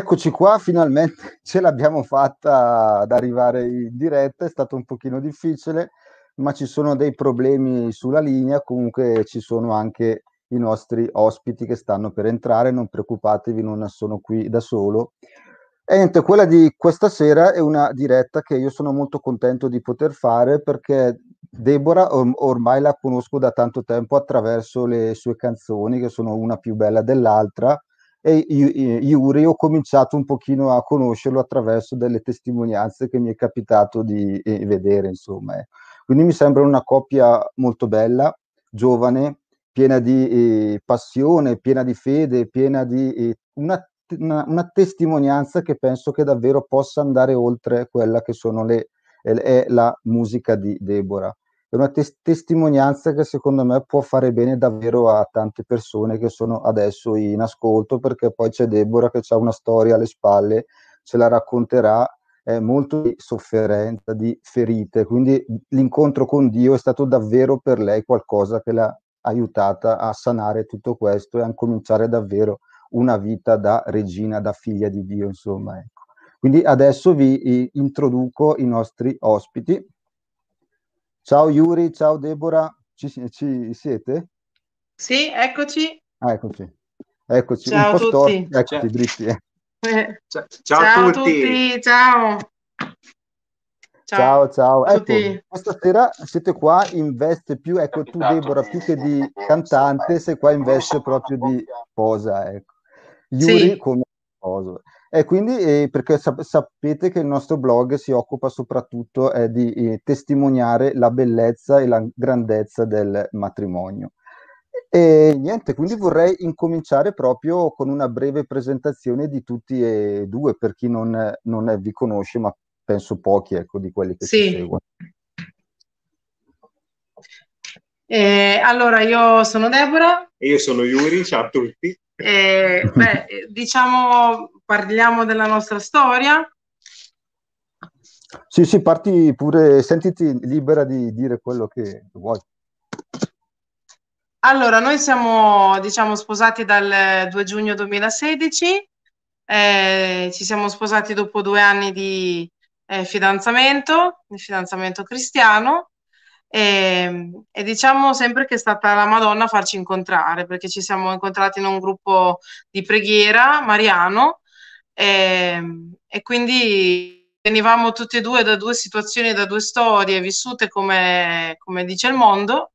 Eccoci qua, finalmente ce l'abbiamo fatta ad arrivare in diretta, è stato un pochino difficile, ma ci sono dei problemi sulla linea, comunque ci sono anche i nostri ospiti che stanno per entrare, non preoccupatevi, non sono qui da solo. E niente, quella di questa sera è una diretta che io sono molto contento di poter fare perché Deborah or- ormai la conosco da tanto tempo attraverso le sue canzoni, che sono una più bella dell'altra, e Yuri ho cominciato un pochino a conoscerlo attraverso delle testimonianze che mi è capitato di eh, vedere, insomma. Eh. Quindi mi sembra una coppia molto bella, giovane, piena di eh, passione, piena di fede, piena di eh, una, una, una, testimonianza che penso che davvero possa andare oltre quella che sono le, è la musica di Deborah è una tes- testimonianza che secondo me può fare bene davvero a tante persone che sono adesso in ascolto, perché poi c'è Deborah che ha una storia alle spalle, ce la racconterà, è molto di sofferenza, di ferite, quindi l'incontro con Dio è stato davvero per lei qualcosa che l'ha aiutata a sanare tutto questo e a cominciare davvero una vita da regina, da figlia di Dio, insomma. Ecco. Quindi adesso vi introduco i nostri ospiti. Ciao Yuri, ciao Deborah, ci, ci siete? Sì, eccoci. Ah, eccoci. Eccoci, ciao un po' storti, eccoci ciao. dritti. Eh. Ciao, ciao, ciao, a tutti. tutti. ciao. Ciao, ciao. Ecco, questa sera siete qua in veste più, ecco tu Deborah, più che di cantante, sei qua in veste proprio di posa, ecco. Yuri sì. come sposo. E quindi eh, perché sap- sapete che il nostro blog si occupa soprattutto eh, di eh, testimoniare la bellezza e la grandezza del matrimonio. E niente, quindi vorrei incominciare proprio con una breve presentazione di tutti e due, per chi non, non vi conosce, ma penso pochi ecco, di quelli che sì. ci seguono. Eh, allora, io sono Deborah. E io sono Yuri, ciao a tutti. Eh, beh, diciamo, parliamo della nostra storia. Sì, sì, parti pure, sentiti libera di dire quello che vuoi. Allora, noi siamo, diciamo, sposati dal 2 giugno 2016, eh, ci siamo sposati dopo due anni di eh, fidanzamento, di fidanzamento cristiano, e, ehm, e, diciamo sempre che è stata la Madonna a farci incontrare, perché ci siamo incontrati in un gruppo di preghiera mariano e, ehm, e quindi venivamo tutti e due da due situazioni, da due storie vissute come, come dice il mondo.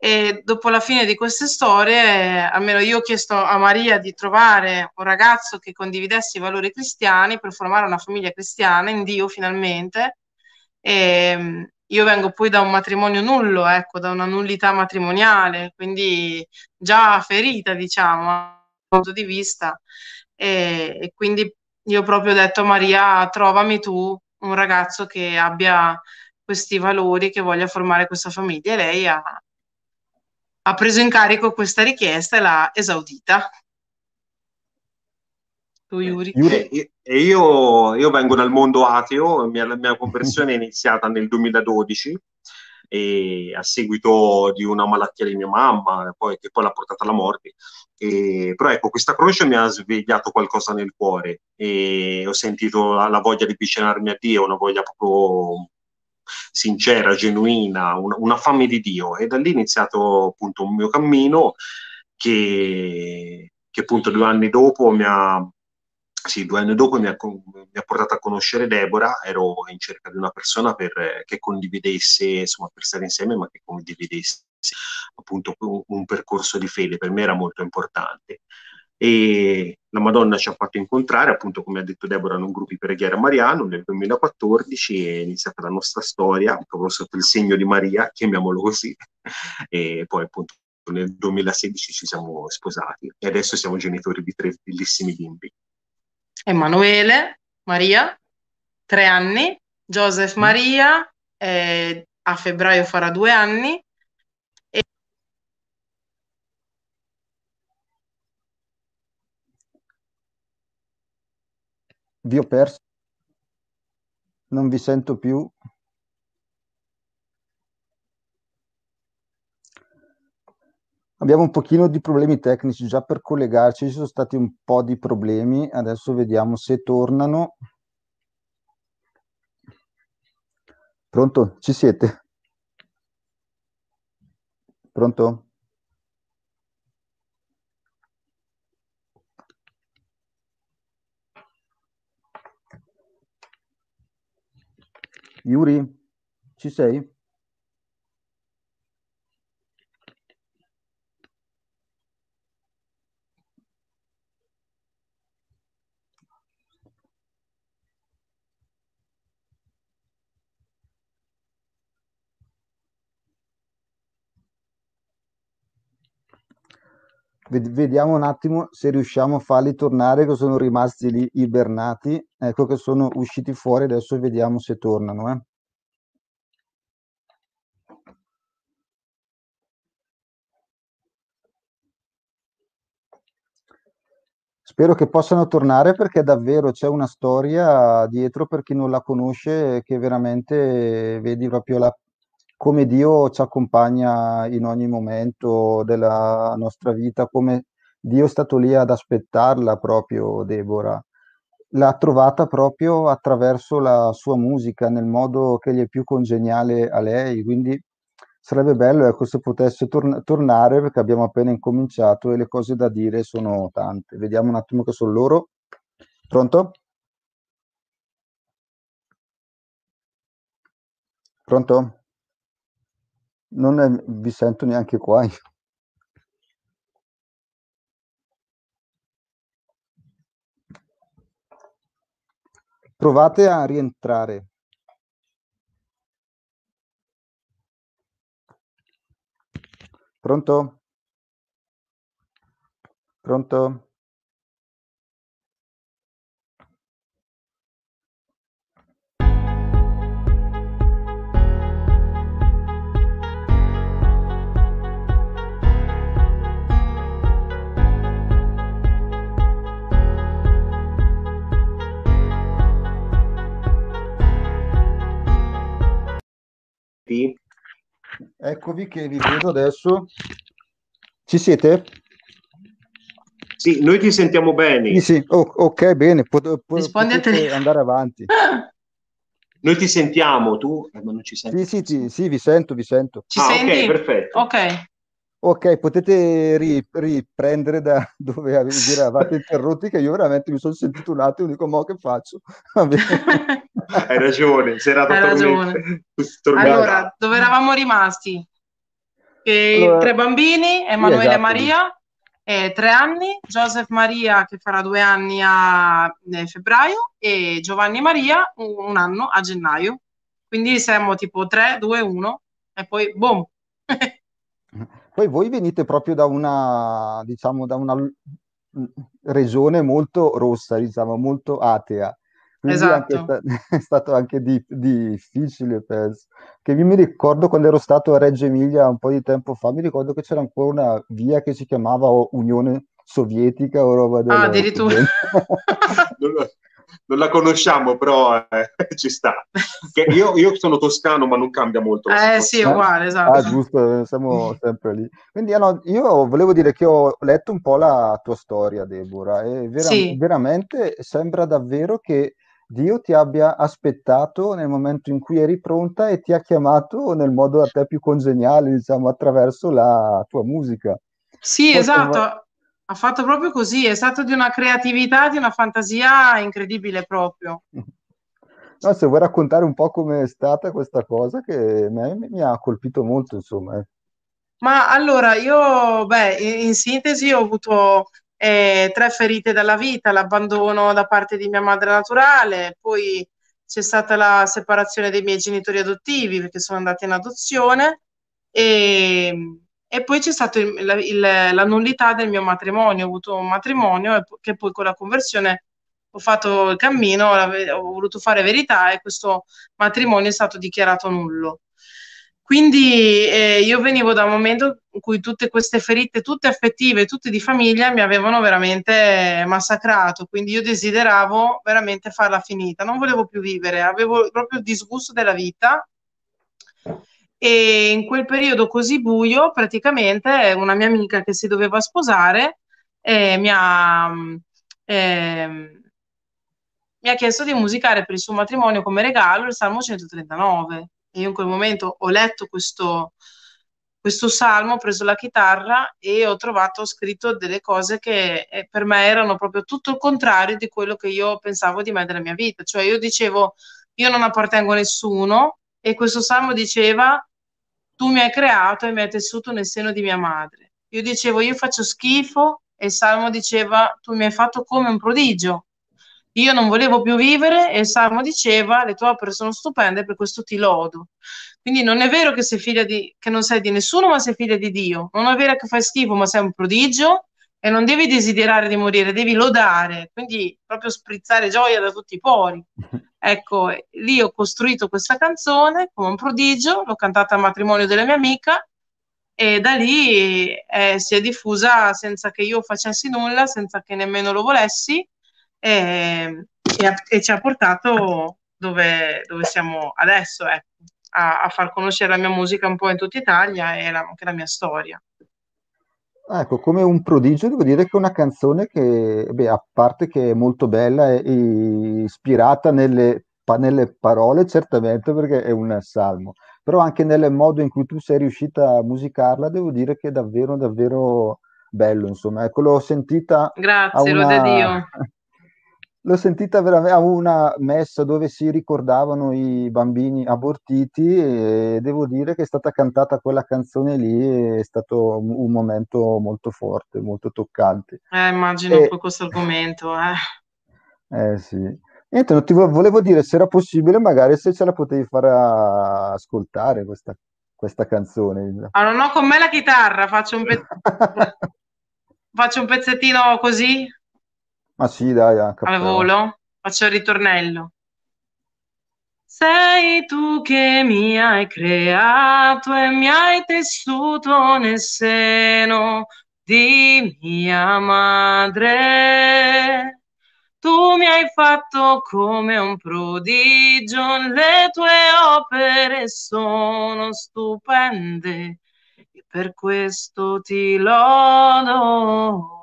E dopo la fine di queste storie, almeno io ho chiesto a Maria di trovare un ragazzo che condividesse i valori cristiani per formare una famiglia cristiana in Dio finalmente. E, ehm, io vengo poi da un matrimonio nullo, ecco, da una nullità matrimoniale, quindi già ferita, diciamo, dal punto di vista. E, e quindi io proprio ho detto a Maria, trovami tu un ragazzo che abbia questi valori, che voglia formare questa famiglia. E lei ha, ha preso in carico questa richiesta e l'ha esaudita. Tu, Yuri? Eh, e io, io, vengo dal mondo ateo, mia, la mia conversione è iniziata nel 2012 e a seguito di una malattia di mia mamma, poi, che poi l'ha portata alla morte. E, però ecco, questa croce mi ha svegliato qualcosa nel cuore e ho sentito la, la voglia di avvicinarmi a Dio, una voglia proprio sincera, genuina, una, una fame di Dio. E da lì è iniziato appunto un mio cammino che, che appunto due anni dopo mi ha sì, due anni dopo mi ha, mi ha, portato a conoscere Deborah, ero in cerca di una persona per, che condividesse, insomma, per stare insieme, ma che condividesse appunto un, un, percorso di fede, per me era molto importante. E la Madonna ci ha fatto incontrare, appunto, come ha detto Deborah, in un gruppo di preghiera mariano nel 2014 è iniziata la nostra storia, proprio sotto il segno di Maria, chiamiamolo così, e poi appunto nel 2016 ci siamo sposati e adesso siamo genitori di tre bellissimi bimbi. Emanuele Maria, tre anni, Joseph mm. Maria, eh, a febbraio farà due anni. E... Vi ho perso, non vi sento più. Abbiamo un pochino di problemi tecnici già per collegarci, ci sono stati un po' di problemi, adesso vediamo se tornano. Pronto? Ci siete? Pronto? Yuri, ci sei? Vediamo un attimo se riusciamo a farli tornare, che sono rimasti lì ibernati. Ecco che sono usciti fuori, adesso vediamo se tornano. Eh. Spero che possano tornare perché davvero c'è una storia dietro per chi non la conosce che veramente vedi proprio la, come Dio ci accompagna in ogni momento della nostra vita, come Dio è stato lì ad aspettarla proprio Deborah. L'ha trovata proprio attraverso la sua musica, nel modo che gli è più congeniale a lei, quindi sarebbe bello ecco, se potesse tor- tornare perché abbiamo appena incominciato e le cose da dire sono tante. Vediamo un attimo che sono loro. Pronto? Pronto? Non è, vi sento neanche qua. Provate a rientrare. Pronto? Pronto? Eccovi che vi vedo adesso. Ci siete? Sì, noi ti sentiamo bene. Sì, sì. Oh, ok, bene. Pot- pot- potete andare avanti. Noi ti sentiamo, tu? Eh, ma non ci senti? Sì, sì, sì, sì, vi sento, vi sento. Ci ah, senti? Ok, perfetto. Ok. Ok, potete riprendere da dove eravate interrotti, che io veramente mi sono sentito un attimo dico, ma che faccio? Hai ragione, sei Hai ragione. Allora, dove eravamo rimasti? Che allora, tre bambini, Emanuele esatto. Maria, eh, tre anni, Joseph Maria che farà due anni a eh, febbraio e Giovanni Maria un, un anno a gennaio. Quindi siamo tipo 3, 2, 1 e poi boom. Poi voi venite proprio da una, diciamo, da una regione molto rossa, diciamo, molto atea. Quindi esatto. Sta- è stato anche di- difficile, penso. Che io mi ricordo quando ero stato a Reggio Emilia un po' di tempo fa, mi ricordo che c'era ancora una via che si chiamava Unione Sovietica o roba del Ah, addirittura. non la conosciamo, però eh, ci sta. Io, io, sono toscano, ma non cambia molto. Eh sì, uguale, esatto. Ah, giusto, siamo sempre lì. Quindi no, io volevo dire che ho letto un po' la tua storia, Deborah, e vera- sì. veramente sembra davvero che Dio ti abbia aspettato nel momento in cui eri pronta e ti ha chiamato nel modo a te più congeniale, diciamo, attraverso la tua musica. Sì, Poi, esatto. Ha fatto proprio così, è stato di una creatività, di una fantasia incredibile proprio. No, se vuoi raccontare un po' come è stata questa cosa che me mi ha colpito molto, insomma. Eh. Ma allora, io, beh, in, in sintesi ho avuto eh, tre ferite dalla vita, l'abbandono da parte di mia madre naturale, poi c'è stata la separazione dei miei genitori adottivi perché sono andati in adozione e e poi c'è stata la nullità del mio matrimonio, ho avuto un matrimonio che poi con la conversione ho fatto il cammino, ho voluto fare verità e questo matrimonio è stato dichiarato nullo. Quindi eh, io venivo da un momento in cui tutte queste ferite, tutte affettive, tutte di famiglia, mi avevano veramente massacrato, quindi io desideravo veramente farla finita, non volevo più vivere, avevo proprio il disgusto della vita. E in quel periodo così buio praticamente una mia amica che si doveva sposare eh, mi ha... Eh, mi ha chiesto di musicare per il suo matrimonio come regalo il Salmo 139. Io in quel momento ho letto questo, questo salmo, ho preso la chitarra e ho trovato scritto delle cose che eh, per me erano proprio tutto il contrario di quello che io pensavo di me nella mia vita. Cioè io dicevo, io non appartengo a nessuno e questo salmo diceva, tu mi hai creato e mi hai tessuto nel seno di mia madre. Io dicevo, io faccio schifo e il salmo diceva, tu mi hai fatto come un prodigio io non volevo più vivere e il Salmo diceva le tue opere sono stupende, per questo ti lodo. Quindi non è vero che sei figlia di, che non sei di nessuno, ma sei figlia di Dio. Non è vero che fai schifo, ma sei un prodigio e non devi desiderare di morire, devi lodare, quindi proprio sprizzare gioia da tutti i pori. Ecco, lì ho costruito questa canzone come un prodigio, l'ho cantata al matrimonio della mia amica e da lì eh, si è diffusa senza che io facessi nulla, senza che nemmeno lo volessi e, e, e ci ha portato dove, dove siamo adesso, ecco, a, a, far conoscere la mia musica un po' in tutta Italia e la, anche la mia storia. Ecco, come un prodigio devo dire che è una canzone che, beh, a parte che è molto bella e, e ispirata nelle, nelle, parole, certamente perché è un salmo, però anche nel modo in cui tu sei riuscita a musicarla, devo dire che è davvero, davvero bello, insomma. Ecco, l'ho sentita... Grazie, una... lode Dio. L'ho sentita veramente a una messa dove si ricordavano i bambini abortiti e devo dire che è stata cantata quella canzone lì, è stato un momento molto forte, molto toccante. Eh, immagino e... poi questo argomento, eh. Eh sì. Niente, non ti volevo dire se era possibile, magari se ce la potevi far ascoltare questa, questa canzone. Ah, non ho con me la chitarra, faccio un, pe... faccio un pezzettino così. Ma sì, dai, anche Al volo? Faccio il ritornello. Sei tu che mi hai creato e mi hai tessuto nel seno di mia madre. Tu mi hai fatto come un prodigio, le tue opere sono stupende e per questo ti lodo.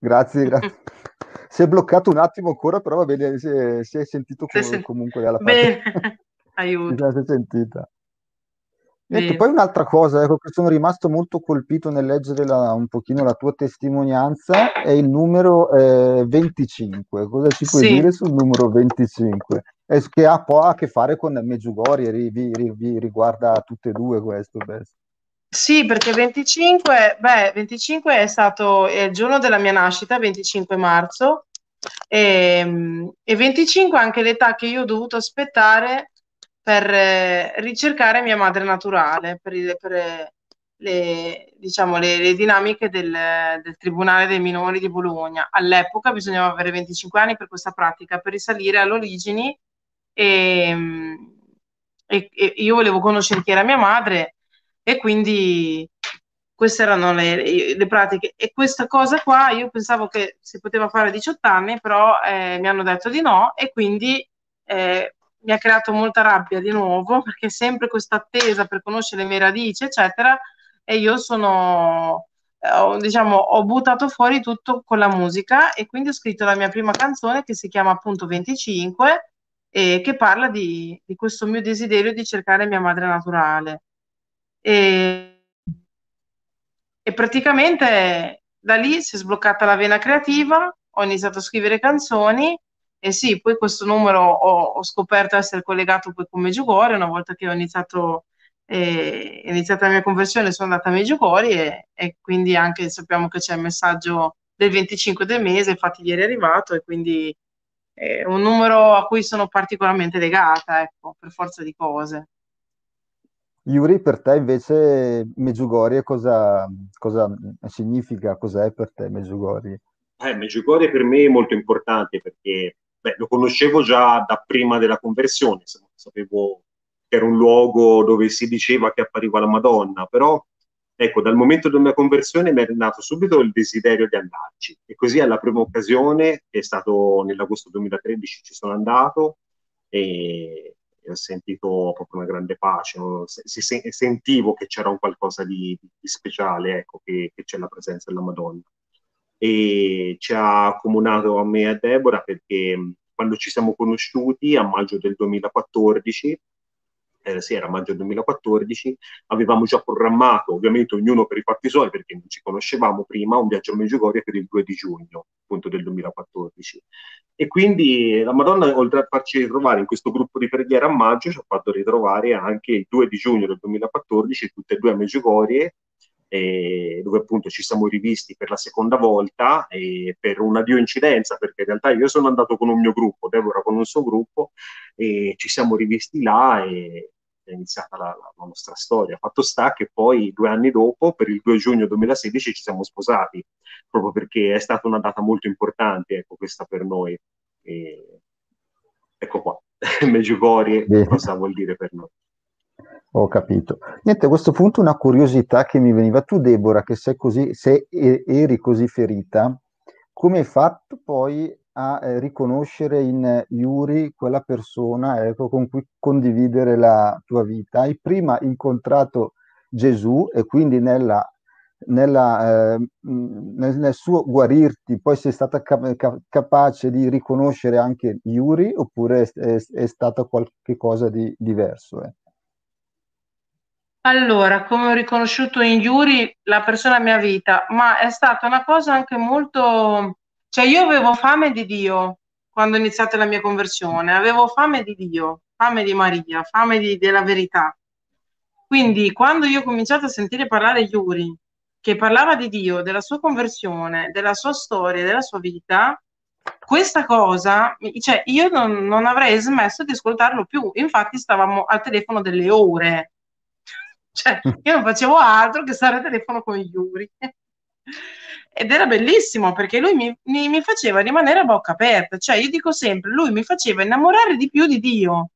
Grazie, grazie. Si è bloccato un attimo ancora, però va bene, si è, si è sentito com- sì. comunque dalla parte. Si aiuto. è sentita. Bene. poi un'altra cosa, ecco, che sono rimasto molto colpito nel leggere la- un pochino la tua testimonianza, è il numero eh, 25. Cosa ci puoi Sì. dire sul numero 25? E che ha po' a che fare con Medjugorje, ri- vi, ri- vi riguarda tutte e due questo, beh. Sì, perché 25, beh, 25 è stato è il giorno della mia nascita, 25 marzo, e, e 25 è anche l'età che io ho dovuto aspettare per eh, ricercare mia madre naturale, per, per le, diciamo, le, le dinamiche del, del Tribunale dei minori di Bologna. All'epoca bisognava avere 25 anni per questa pratica, per risalire alle origini e, e- e io volevo conoscere chi era mia madre e quindi queste erano le, le pratiche. E questa cosa qua io pensavo che si poteva fare a 18 anni, però eh, mi hanno detto di no e quindi eh, mi ha creato molta rabbia di nuovo perché sempre questa attesa per conoscere le mie radici, eccetera, e io sono, eh, diciamo, ho buttato fuori tutto con la musica e quindi ho scritto la mia prima canzone che si chiama appunto 25 e che parla di, di questo mio desiderio di cercare mia madre naturale. E, e praticamente da lì si è sbloccata la vena creativa, ho iniziato a scrivere canzoni e sì, poi questo numero ho, ho scoperto essere collegato poi con Meggiugorje, una volta che ho iniziato, eh, è iniziata la mia conversione sono andata a Meggiugorje e, e quindi anche sappiamo che c'è il messaggio del 25 del mese, infatti ieri è arrivato e quindi è un numero a cui sono particolarmente legata, ecco, per forza di cose. Yuri, per te invece Meggiugorje cosa, cosa significa? Cos'è per te Meggiugorje? Eh, Meggiugorje per me è molto importante perché beh, lo conoscevo già da prima della conversione, sapevo che era un luogo dove si diceva che appariva la Madonna, però ecco, dal momento della mia conversione mi è nato subito il desiderio di andarci e così alla prima occasione, che è stato nell'agosto 2013, ci sono andato e ho sentito proprio una grande pace, no? si, si, sentivo che c'era un qualcosa di, di speciale, ecco, che, che, c'è la presenza della Madonna. E ci ha accomunato a me e a Deborah perché quando ci siamo conosciuti a maggio del 2014, eh, sì, era maggio 2014, avevamo già programmato, ovviamente ognuno per i fatti suoi, perché non ci conoscevamo prima, un viaggio a Meggiugorie per il 2 di giugno, appunto del 2014. E quindi la Madonna, oltre a farci ritrovare in questo gruppo di preghiera a maggio, ci ha fatto ritrovare anche il 2 di giugno del 2014, tutte e due a Meggiugorie, eh, dove appunto ci siamo rivisti per la seconda volta e per una dio incidenza, perché in realtà io sono andato con un mio gruppo, Deborah con un suo gruppo, e ci siamo rivisti là e è iniziata la, la, nostra storia. Fatto sta che poi due anni dopo, per il 2 giugno 2016, ci siamo sposati, proprio perché è stata una data molto importante, ecco, questa per noi. E, ecco qua, Meggiugorie, cosa vuol dire per noi. Ho capito. Niente, a questo punto una curiosità che mi veniva. Tu, Deborah, che sei così, se eri così ferita, come hai fatto poi a eh, riconoscere in Yuri quella persona ecco, con cui condividere la tua vita? Hai prima incontrato Gesù e quindi nella, nella, eh, nel, nel, suo guarirti poi sei stata cap- capace di riconoscere anche Yuri oppure è, è, è stato qualcosa di diverso? Eh? Allora, come ho riconosciuto in Yuri la persona mia vita, ma è stata una cosa anche molto... Cioè io avevo fame di Dio quando ho iniziato la mia conversione, avevo fame di Dio, fame di Maria, fame di, della verità. Quindi quando io ho cominciato a sentire parlare Yuri, che parlava di Dio, della sua conversione, della sua storia, della sua vita, questa cosa, cioè io non, non avrei smesso di ascoltarlo più. Infatti stavamo al telefono delle ore cioè, io non facevo altro che stare al telefono con Yuri. Ed era bellissimo perché lui mi, mi, mi, faceva rimanere a bocca aperta. Cioè, io dico sempre, lui mi faceva innamorare di più di Dio.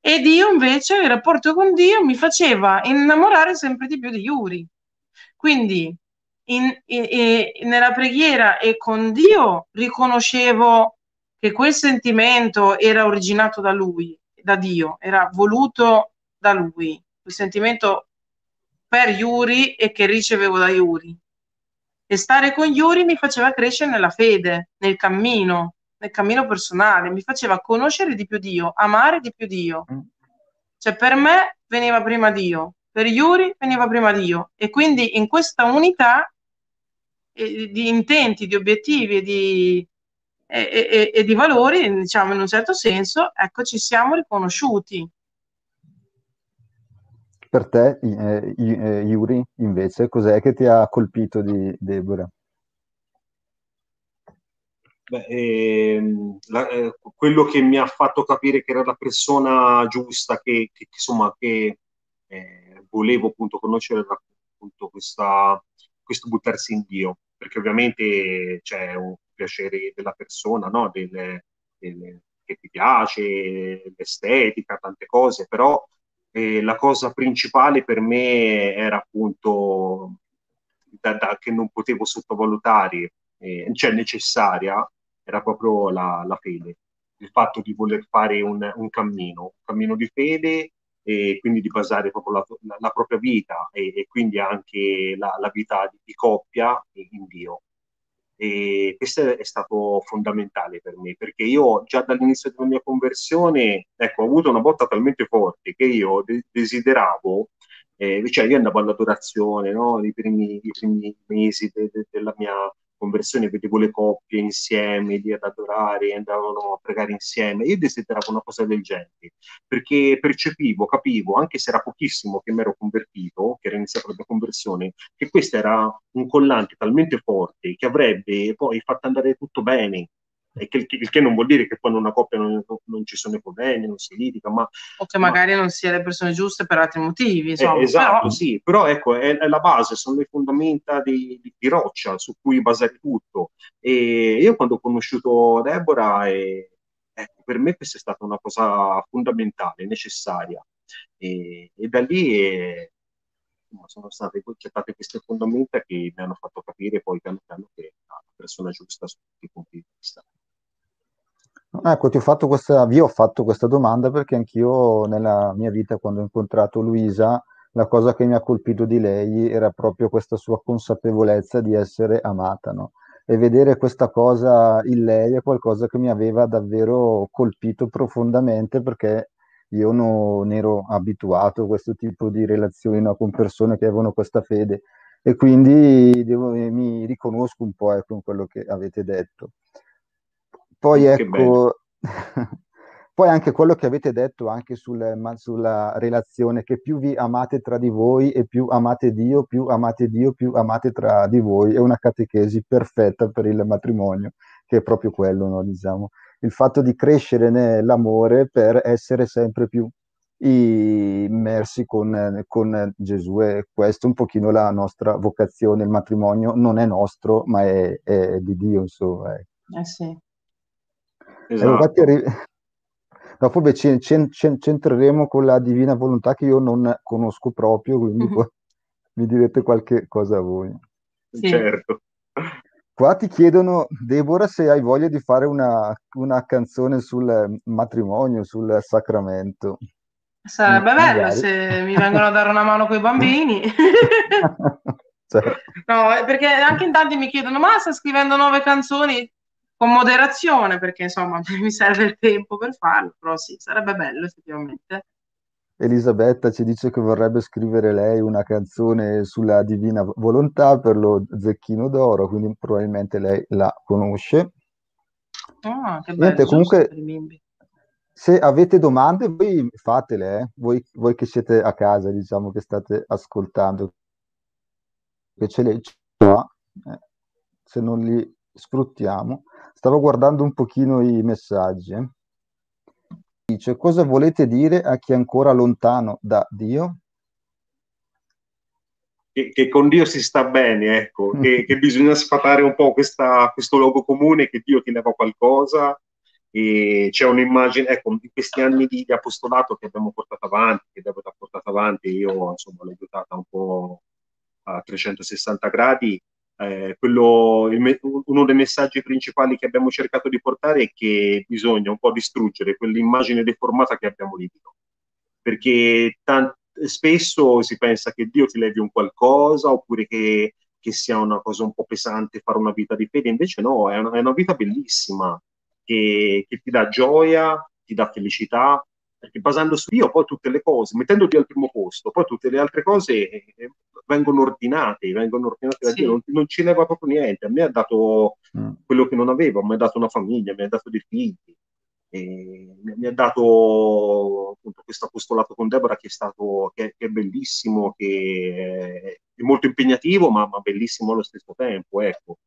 E Dio invece, il rapporto con Dio, mi faceva innamorare sempre di più di Yuri. Quindi, in, in, in, nella preghiera e con Dio riconoscevo che quel sentimento era originato da lui, da Dio, era voluto da lui il sentimento per Yuri e che ricevevo da Yuri. E stare con Yuri mi faceva crescere nella fede, nel cammino, nel cammino personale, mi faceva conoscere di più Dio, amare di più Dio. Mm. Cioè per me veniva prima Dio, per Yuri veniva prima Dio. E quindi in questa unità eh, di intenti, di obiettivi e di, e, e, e di valori, diciamo in un certo senso, ecco, ci siamo riconosciuti. Per te, eh, eh, Yuri, invece, cos'è che ti ha colpito di Deborah? Beh, ehm, la, eh, quello che mi ha fatto capire che era la persona giusta, che, che insomma, che eh, volevo appunto conoscere era appunto questa, questo buttarsi in Dio, perché ovviamente c'è un piacere della persona, no? Del, del, che ti piace, l'estetica, tante cose, però e la cosa principale per me era appunto da, da, che non potevo sottovalutare, eh, cioè necessaria, era proprio la, la, fede, il fatto di voler fare un, un, cammino, un cammino di fede e quindi di basare proprio la, la, la propria vita e, e, quindi anche la, vita di, di coppia in Dio. E questo è stato fondamentale per me, perché io già dall'inizio della mia conversione, ecco, ho avuto una botta talmente forte che io de- desideravo, eh, cioè io andavo all'adorazione, no? I primi, i primi mesi de- de- della mia conversione, vedevo le coppie insieme lì ad adorare, andavano a pregare insieme. Io desideravo una cosa del genere, perché percepivo, capivo, anche se era pochissimo che mi ero convertito, che era iniziata la mia conversione, che questo era un collante talmente forte che avrebbe poi fatto andare tutto bene, e che, il che non vuol dire che poi in una coppia non, non ci sono i problemi, non si litiga, ma... O che magari non sia le persone giuste per altri motivi, eh, insomma. Eh, esatto, però... sì, però ecco, è, è, la base, sono le fondamenta di, di, di, roccia su cui basare tutto. E io quando ho conosciuto Deborah, eh, ecco, per me questa è stata una cosa fondamentale, necessaria. E, e da lì... Eh, sono state accettate queste fondamenta che mi hanno fatto capire poi piano piano che è la persona giusta su tutti i punti di vista. Ecco, ti ho fatto questa, vi ho fatto questa domanda perché anch'io nella mia vita, quando ho incontrato Luisa, la cosa che mi ha colpito di lei era proprio questa sua consapevolezza di essere amata, no? E vedere questa cosa in lei è qualcosa che mi aveva davvero colpito profondamente perché io non ero abituato a questo tipo di relazioni no, con persone che avevano questa fede e quindi devo, mi riconosco un po' ecco, in quello che avete detto. Poi ecco, poi anche quello che avete detto anche sul, sulla relazione, che più vi amate tra di voi e più amate Dio, più amate Dio, più amate tra di voi, è una catechesi perfetta per il matrimonio, che è proprio quello, no, diciamo. Il fatto di crescere nell'amore per essere sempre più immersi con, con Gesù e questa è un pochino la nostra vocazione, il matrimonio non è nostro ma è, è di Dio insomma. Eh sì. Esatto. Arri- dopo beh, ci, ci, ci, centreremo con la divina volontà che io non conosco proprio, quindi mm-hmm. poi mi direte qualche cosa a voi. Sì. Certo. Qua ti chiedono, Deborah, se hai voglia di fare una, una canzone sul matrimonio, sul sacramento. Sarebbe bello se mi vengono a dare una mano con i bambini. certo. No, eh, perché anche in tanti mi chiedono, ma sta scrivendo nuove canzoni? Con moderazione, perché insomma mi serve il tempo per farlo, però sì, sarebbe bello effettivamente. Elisabetta ci dice che vorrebbe scrivere lei una canzone sulla divina volontà per lo zecchino d'oro, quindi probabilmente lei la conosce. Ah, che bello, Niente, comunque, se avete domande, voi fatele, eh? voi, voi, che siete a casa, diciamo che state ascoltando, che ce le eh, se non li sfruttiamo. Stavo guardando un pochino i messaggi. Eh. Dice, cosa volete dire a chi è ancora lontano da Dio? Che, che con Dio si sta bene, ecco, che, che, bisogna sfatare un po' questa, questo logo comune, che Dio ti leva qualcosa e c'è un'immagine, ecco, di questi anni di, di, apostolato che abbiamo portato avanti, che Deborah ha portato avanti, io insomma l'ho aiutata un po' a 360 gradi, eh, quello, il, uno dei messaggi principali che abbiamo cercato di portare è che bisogna un po' distruggere quell'immagine deformata che abbiamo di Dio. Perché tant- spesso si pensa che Dio ti levi un qualcosa oppure che, che, sia una cosa un po' pesante fare una vita di fede, invece no, è una, è una vita bellissima che, che ti dà gioia, ti dà felicità, perché basando su Dio poi tutte le cose, mettendo Dio al primo posto, poi tutte le altre cose eh, vengono ordinate, vengono ordinate da sì. Dio, non, non, ci leva proprio niente. A me ha dato mm. quello che non avevo, mi ha dato una famiglia, mi ha dato dei figli, e mi ha dato appunto questo apostolato con Deborah che è stato che, che è bellissimo, che è molto impegnativo, ma, ma bellissimo allo stesso tempo. Ecco.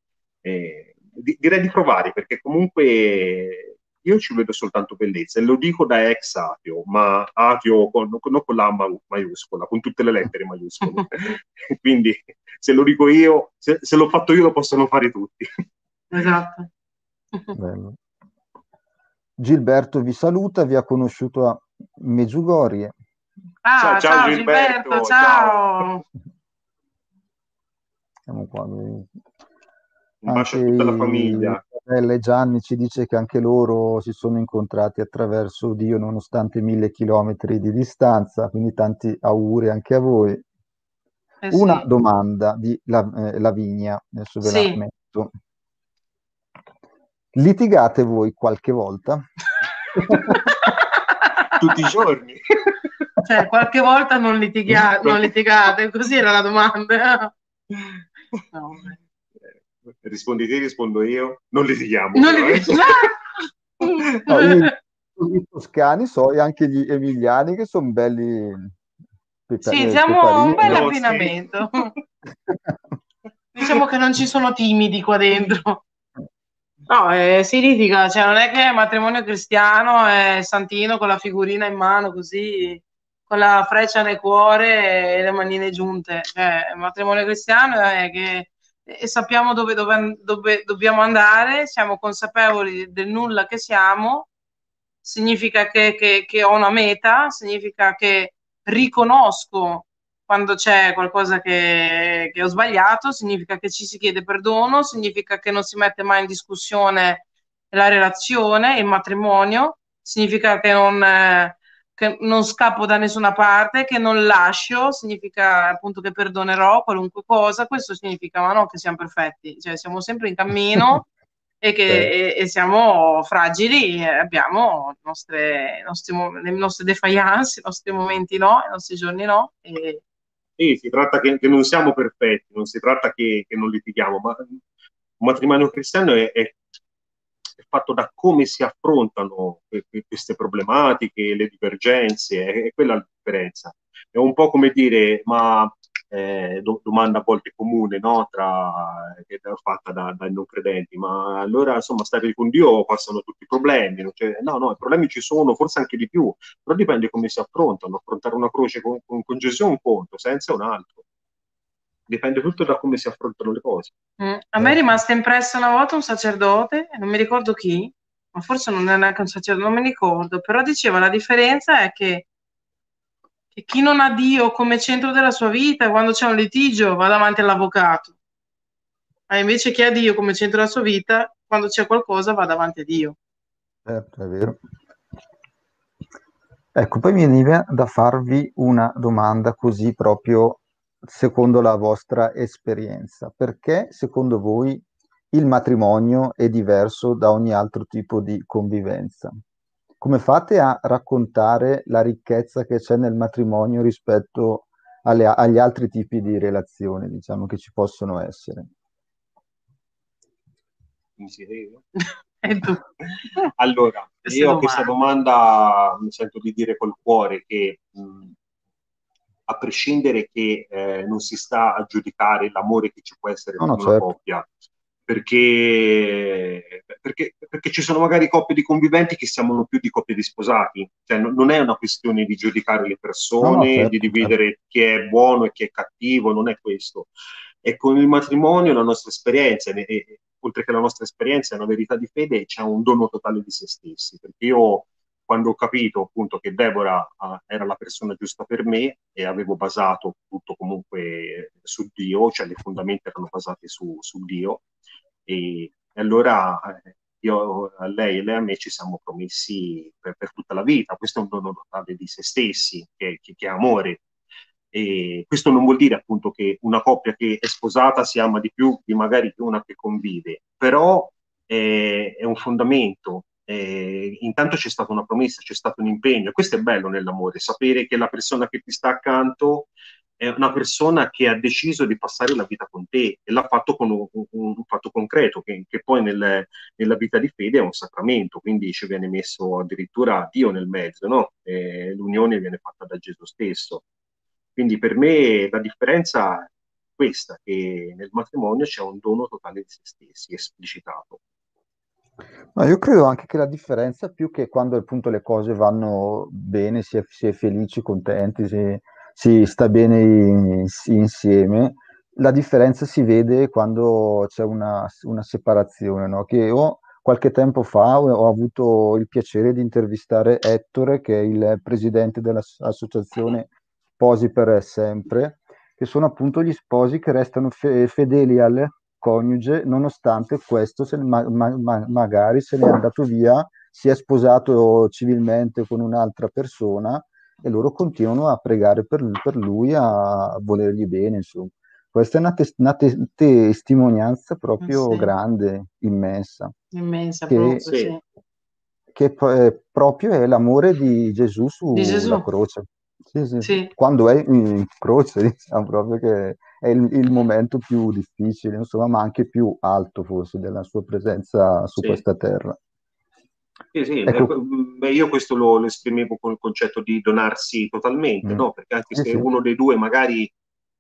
Eh, di, direi di provare perché comunque io ci vedo soltanto bellezza e lo dico da ex ateo, ma ateo con, non con la maiuscola, con tutte le lettere maiuscole. Quindi se lo dico io, se, se, l'ho fatto io lo possono fare tutti. Esatto. Bello. Gilberto vi saluta, vi ha conosciuto a Meggiugorie. Ah, ciao, ciao, ciao Gilberto, Gilberto, ciao. Siamo qua. Un bacio a tutta la famiglia. Isabella Gianni ci dice che anche loro si sono incontrati attraverso Dio nonostante mille chilometri di distanza, quindi tanti auguri anche a voi. Eh sì. Una domanda di la, eh, Lavinia, adesso ve sì. la metto. Litigate voi qualche volta? Tutti i giorni. Cioè, qualche volta non, litiga- non litigate, così era la domanda. No, rispondi te, rispondo io, non litighiamo. Non però, litighiamo. Eh. no, i, i, toscani so e anche gli emiliani che sono belli. Peta- sì, siamo un bel no, abbinamento. Sì. diciamo che non ci sono timidi qua dentro. No, eh, si litiga, cioè non è che è matrimonio cristiano, è Santino con la figurina in mano così, con la freccia nel cuore e le manine giunte. Cioè, il matrimonio cristiano è che e sappiamo dove, dove, dove dobbiamo andare, siamo consapevoli del nulla che siamo, significa che, che, che, ho una meta, significa che riconosco quando c'è qualcosa che, che, ho sbagliato, significa che ci si chiede perdono, significa che non si mette mai in discussione la relazione, il matrimonio, significa che non, eh, che non scappo da nessuna parte, che non lascio, significa appunto che perdonerò qualunque cosa, questo significa ma no che siamo perfetti, cioè siamo sempre in cammino e che e, e siamo fragili, abbiamo nostre, nostri, le nostre defiance, i nostri momenti no, i nostri giorni no. E... Sì, si tratta che, che, non siamo perfetti, non si tratta che, che non litighiamo, ma un matrimonio cristiano è, è è fatto da come si affrontano queste problematiche, le divergenze, è, quella la differenza. È un po' come dire, ma eh, domanda a volte comune no? Tra, che è fatta da, dai non credenti, ma allora insomma stare con Dio passano tutti i problemi, cioè, no, no, i problemi ci sono, forse anche di più, però dipende come si affrontano, affrontare una croce con, con, con Gesù è un conto, senza un altro dipende tutto da come si affrontano le cose. Mm. A me è rimasto impresso una volta un sacerdote, non mi ricordo chi, ma forse non è neanche un sacerdote, non mi ricordo, però diceva la differenza è che, che chi non ha Dio come centro della sua vita, quando c'è un litigio va davanti all'avvocato, ma invece chi ha Dio come centro della sua vita, quando c'è qualcosa va davanti a Dio. Certo, è vero. Ecco, poi mi viene da farvi una domanda così proprio secondo la vostra esperienza? Perché secondo voi il matrimonio è diverso da ogni altro tipo di convivenza? Come fate a raccontare la ricchezza che c'è nel matrimonio rispetto alle, agli altri tipi di relazioni, diciamo, che ci possono essere? allora, io a questa domanda mi sento di dire col cuore che mh, a prescindere che eh, non si sta a giudicare l'amore che ci può essere no, tra no, una certo. coppia, perché, perché, perché, ci sono magari coppie di conviventi che siamo più di coppie di sposati, cioè no, non è una questione di giudicare le persone, no, certo, di dividere certo. chi è buono e chi è cattivo, non è questo. E con il matrimonio la nostra esperienza, e, e, oltre che la nostra esperienza, è una verità di fede, c'è un dono totale di se stessi, perché io quando ho capito appunto che Deborah uh, era la persona giusta per me e avevo basato tutto comunque su Dio, cioè le fondamenta erano basate su, su Dio, e, e allora eh, io a lei e lei a me ci siamo promessi per, per, tutta la vita. Questo è un dono notale di se stessi, che, che, che è amore. E questo non vuol dire appunto che una coppia che è sposata si ama di più di magari una che convive, però è, è un fondamento eh, intanto c'è stata una promessa, c'è stato un impegno. Questo è bello nell'amore, sapere che la persona che ti sta accanto è una persona che ha deciso di passare la vita con te e l'ha fatto con un, un, fatto concreto, che, che poi nel, nella vita di fede è un sacramento, quindi ci viene messo addirittura Dio nel mezzo, no? eh, l'unione viene fatta da Gesù stesso. Quindi per me la differenza è questa, che nel matrimonio c'è un dono totale di se stessi, esplicitato. No, io credo anche che la differenza, più che quando appunto le cose vanno bene, si è, si è felici, contenti, si, si sta bene in, insieme, la differenza si vede quando c'è una, una separazione, no? Che io qualche tempo fa ho, avuto il piacere di intervistare Ettore, che è il presidente dell'associazione Sposi per Sempre, che sono appunto gli sposi che restano fe- fedeli al, coniuge, nonostante questo se, ma, ma, magari se n'è andato via, si è sposato civilmente con un'altra persona e loro continuano a pregare per, per lui, a volergli bene, insomma. Questa è una, tes- una te- testimonianza proprio sì. grande, immensa. Immensa, che, proprio, sì. che p- proprio è l'amore di Gesù sulla croce. Sì, sì, sì. Quando è in croce, diciamo proprio che è il, il, momento più difficile, insomma, ma anche più alto forse della sua presenza su questa terra. Sì, sì, ecco. beh, io questo lo, lo, esprimevo con il concetto di donarsi totalmente, mm. no? Perché anche se uno dei due magari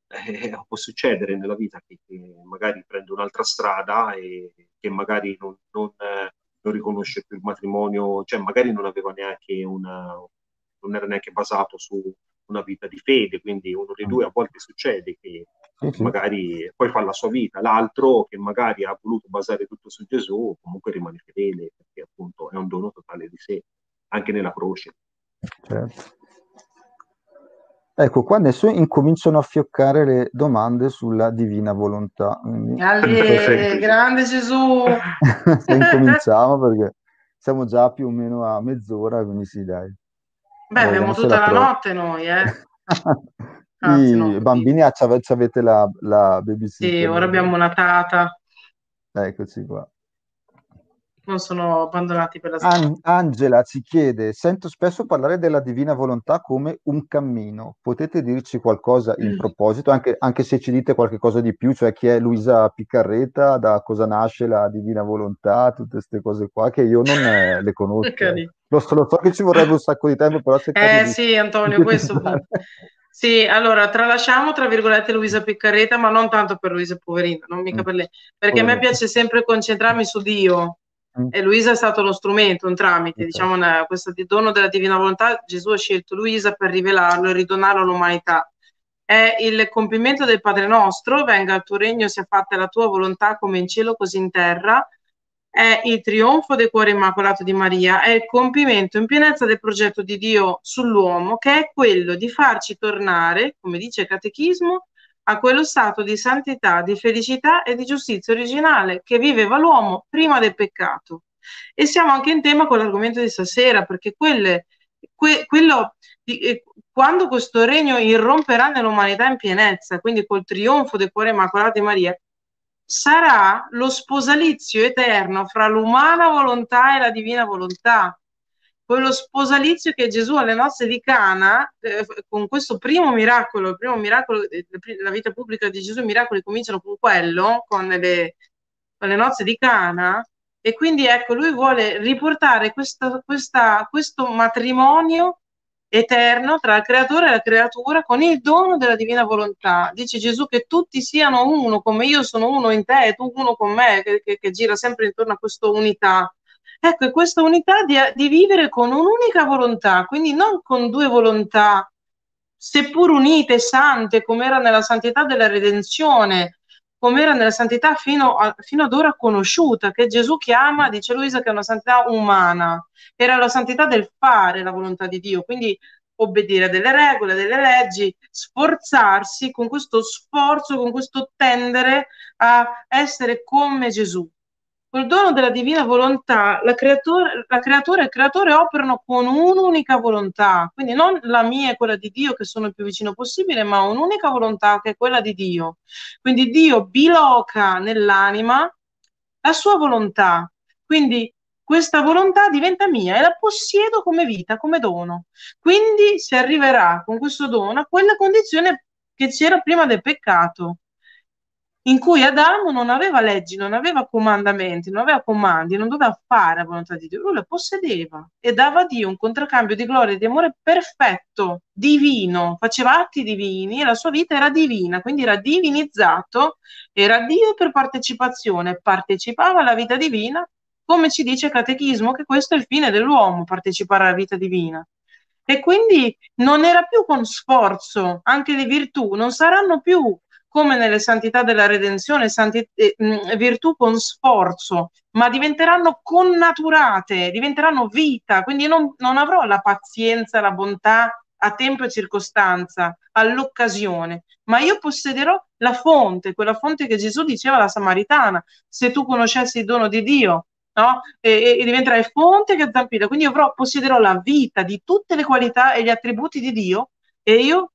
eh, può succedere nella vita che, che, magari prende un'altra strada e che magari non, non, eh, non riconosce più il matrimonio, cioè magari non aveva neanche una, non era neanche basato su una vita di fede, quindi uno dei due a volte succede che magari poi fa la sua vita, l'altro che magari ha voluto basare tutto su Gesù, comunque rimane fedele, perché appunto è un dono totale di sé, anche nella croce. Certo. Ecco, qua adesso incominciano a fioccare le domande sulla divina volontà. Allora, grande Gesù! Incominciamo perché siamo già più o meno a mezz'ora, quindi sì, dai. Beh, allora, abbiamo tutta la, la notte noi, eh. Anzi, I no, bambini ah, avete la, la babysitter. Sì, ora abbiamo una tata. Eccoci qua non sono abbandonati per la strada. An- Angela ci chiede, sento spesso parlare della divina volontà come un cammino, potete dirci qualcosa in mm. proposito, anche, anche, se ci dite qualcosa di più, cioè chi è Luisa Piccarreta, da cosa nasce la divina volontà, tutte queste cose qua che io non eh, le conosco. lo, so, lo so che ci vorrebbe un sacco di tempo, però se Eh di... sì, Antonio, questo... Sì, allora tralasciamo tra virgolette Luisa Piccareta, ma non tanto per Luisa Poverina, non mica mm. per lei, perché Poverina. a me piace sempre concentrarmi su Dio, Mm. E Luisa è stato lo strumento, un tramite, okay. diciamo, una, questo dono della divina volontà. Gesù ha scelto Luisa per rivelarlo e ridonarlo all'umanità. È il compimento del Padre nostro, venga il tuo regno, sia fatta la tua volontà come in cielo così in terra. È il trionfo del cuore immacolato di Maria, è il compimento in pienezza del progetto di Dio sull'uomo, che è quello di farci tornare, come dice il Catechismo, a quello stato di santità, di felicità e di giustizia originale che viveva l'uomo prima del peccato. E siamo anche in tema con l'argomento di stasera, perché quelle, que, quello, eh, quando questo regno irromperà nell'umanità in pienezza, quindi col trionfo del cuore immacolato di Maria, sarà lo sposalizio eterno fra l'umana volontà e la divina volontà quello sposalizio che Gesù alle nozze di Cana, eh, con questo primo miracolo, il primo miracolo, la vita pubblica di Gesù, i miracoli cominciano con quello, con le, con le nozze di Cana, e quindi ecco, lui vuole riportare questa, questa, questo matrimonio eterno tra il creatore e la creatura con il dono della divina volontà. Dice Gesù che tutti siano uno, come io sono uno in te e tu uno con me, che, che, che gira sempre intorno a questa unità. Ecco, questa unità di, di vivere con un'unica volontà, quindi non con due volontà, seppur unite, sante, come era nella santità della redenzione, come era nella santità fino, a, fino, ad ora conosciuta, che Gesù chiama, dice Luisa, che è una santità umana, era la santità del fare la volontà di Dio, quindi obbedire a delle regole, delle leggi, sforzarsi con questo sforzo, con questo tendere a essere come Gesù. Col dono della divina volontà, la, creatura, la creatura e il creatore operano con un'unica volontà, quindi non la mia e quella di Dio che sono il più vicino possibile, ma un'unica volontà che è quella di Dio. Quindi Dio biloca nell'anima la sua volontà. Quindi questa volontà diventa mia e la possiedo come vita, come dono. Quindi si arriverà con questo dono a quella condizione che c'era prima del peccato, in cui Adamo non aveva leggi, non aveva comandamenti, non aveva comandi, non doveva fare la volontà di Dio, lui la possedeva e dava a Dio un contraccambio di gloria e di amore perfetto, divino, faceva atti divini e la sua vita era divina, quindi era divinizzato, era Dio per partecipazione, partecipava alla vita divina, come ci dice il catechismo che questo è il fine dell'uomo, partecipare alla vita divina. E quindi non era più con sforzo, anche di virtù, non saranno più come nelle santità della redenzione, santi, eh, mh, virtù con sforzo, ma diventeranno connaturate, diventeranno vita, quindi non, non avrò la pazienza, la bontà a tempo e circostanza, all'occasione, ma io possederò la fonte, quella fonte che Gesù diceva alla Samaritana, se tu conoscessi il dono di Dio, no? E, e diventerai fonte che zampilla, quindi avrò, possederò la vita di tutte le qualità e gli attributi di Dio e io,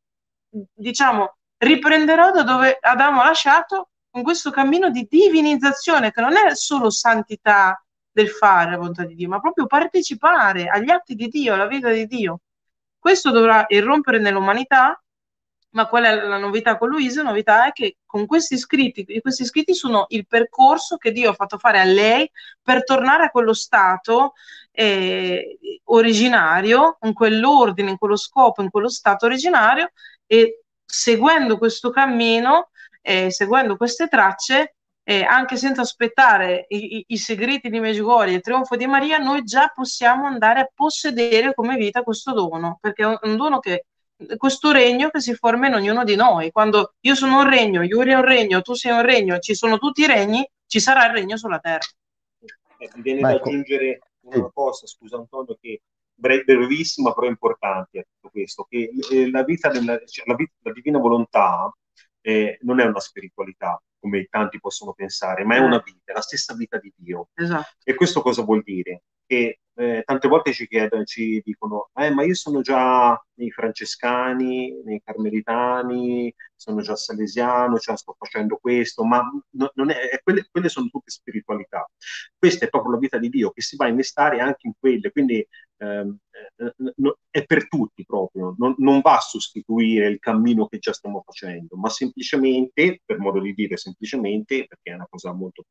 diciamo, riprenderò da dove Adamo ha lasciato con questo cammino di divinizzazione che non è solo santità del fare la volontà di Dio, ma proprio partecipare agli atti di Dio, alla vita di Dio. Questo dovrà irrompere nell'umanità, ma qual è la novità con Luisa? La novità è che con questi scritti, questi scritti sono il percorso che Dio ha fatto fare a lei per tornare a quello stato eh, originario, in quell'ordine, in quello scopo, in quello stato originario e seguendo questo cammino, eh, seguendo queste tracce, eh, anche senza aspettare i, i, i, segreti di Meggiugorie e il trionfo di Maria, noi già possiamo andare a possedere come vita questo dono, perché è un, un dono che questo regno che si forma in ognuno di noi. Quando io sono un regno, Yuri è un regno, tu sei un regno, ci sono tutti i regni, ci sarà il regno sulla terra. Eh, mi viene da ecco. aggiungere una cosa, scusa Antonio, che brevissima però importante a tutto questo, che eh, la vita della cioè, la, vita, la divina volontà eh, non è una spiritualità, come tanti possono pensare, ma è una vita, è la stessa vita di Dio. Esatto. E questo cosa vuol dire? Che eh, tante volte ci chiedono, ci dicono, eh, ma io sono già nei francescani, nei carmelitani, sono già salesiano, cioè sto facendo questo, ma no, non è, quelle, quelle, sono tutte spiritualità. Questa è proprio la vita di Dio che si va a innestare anche in quelle, quindi ehm, eh, è per tutti proprio, non, non, va a sostituire il cammino che già stiamo facendo, ma semplicemente, per modo di dire semplicemente, perché è una cosa molto,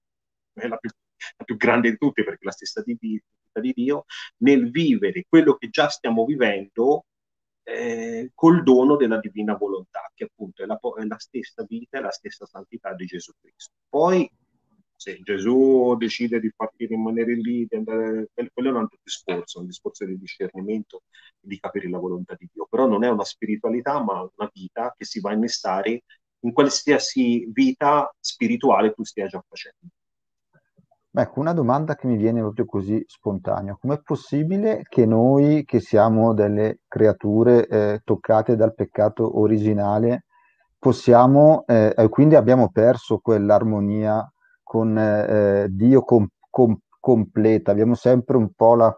è la più, la più grande di tutte, perché la stessa di, vita di Dio, nel vivere quello che già stiamo vivendo eh, col dono della divina volontà, che appunto è la, è la stessa vita e la stessa santità di Gesù Cristo. Poi se Gesù decide di farti rimanere lì, di andare, quello è un altro discorso, un discorso di discernimento, di capire la volontà di Dio, però non è una spiritualità, ma una vita che si va a innestare in qualsiasi vita spirituale tu stia già facendo. Ecco, una domanda che mi viene proprio così spontanea. Com'è possibile che noi, che siamo delle creature eh, toccate dal peccato originale, possiamo, eh, e quindi abbiamo perso quell'armonia con eh, Dio com- com- completa, abbiamo sempre un po' la,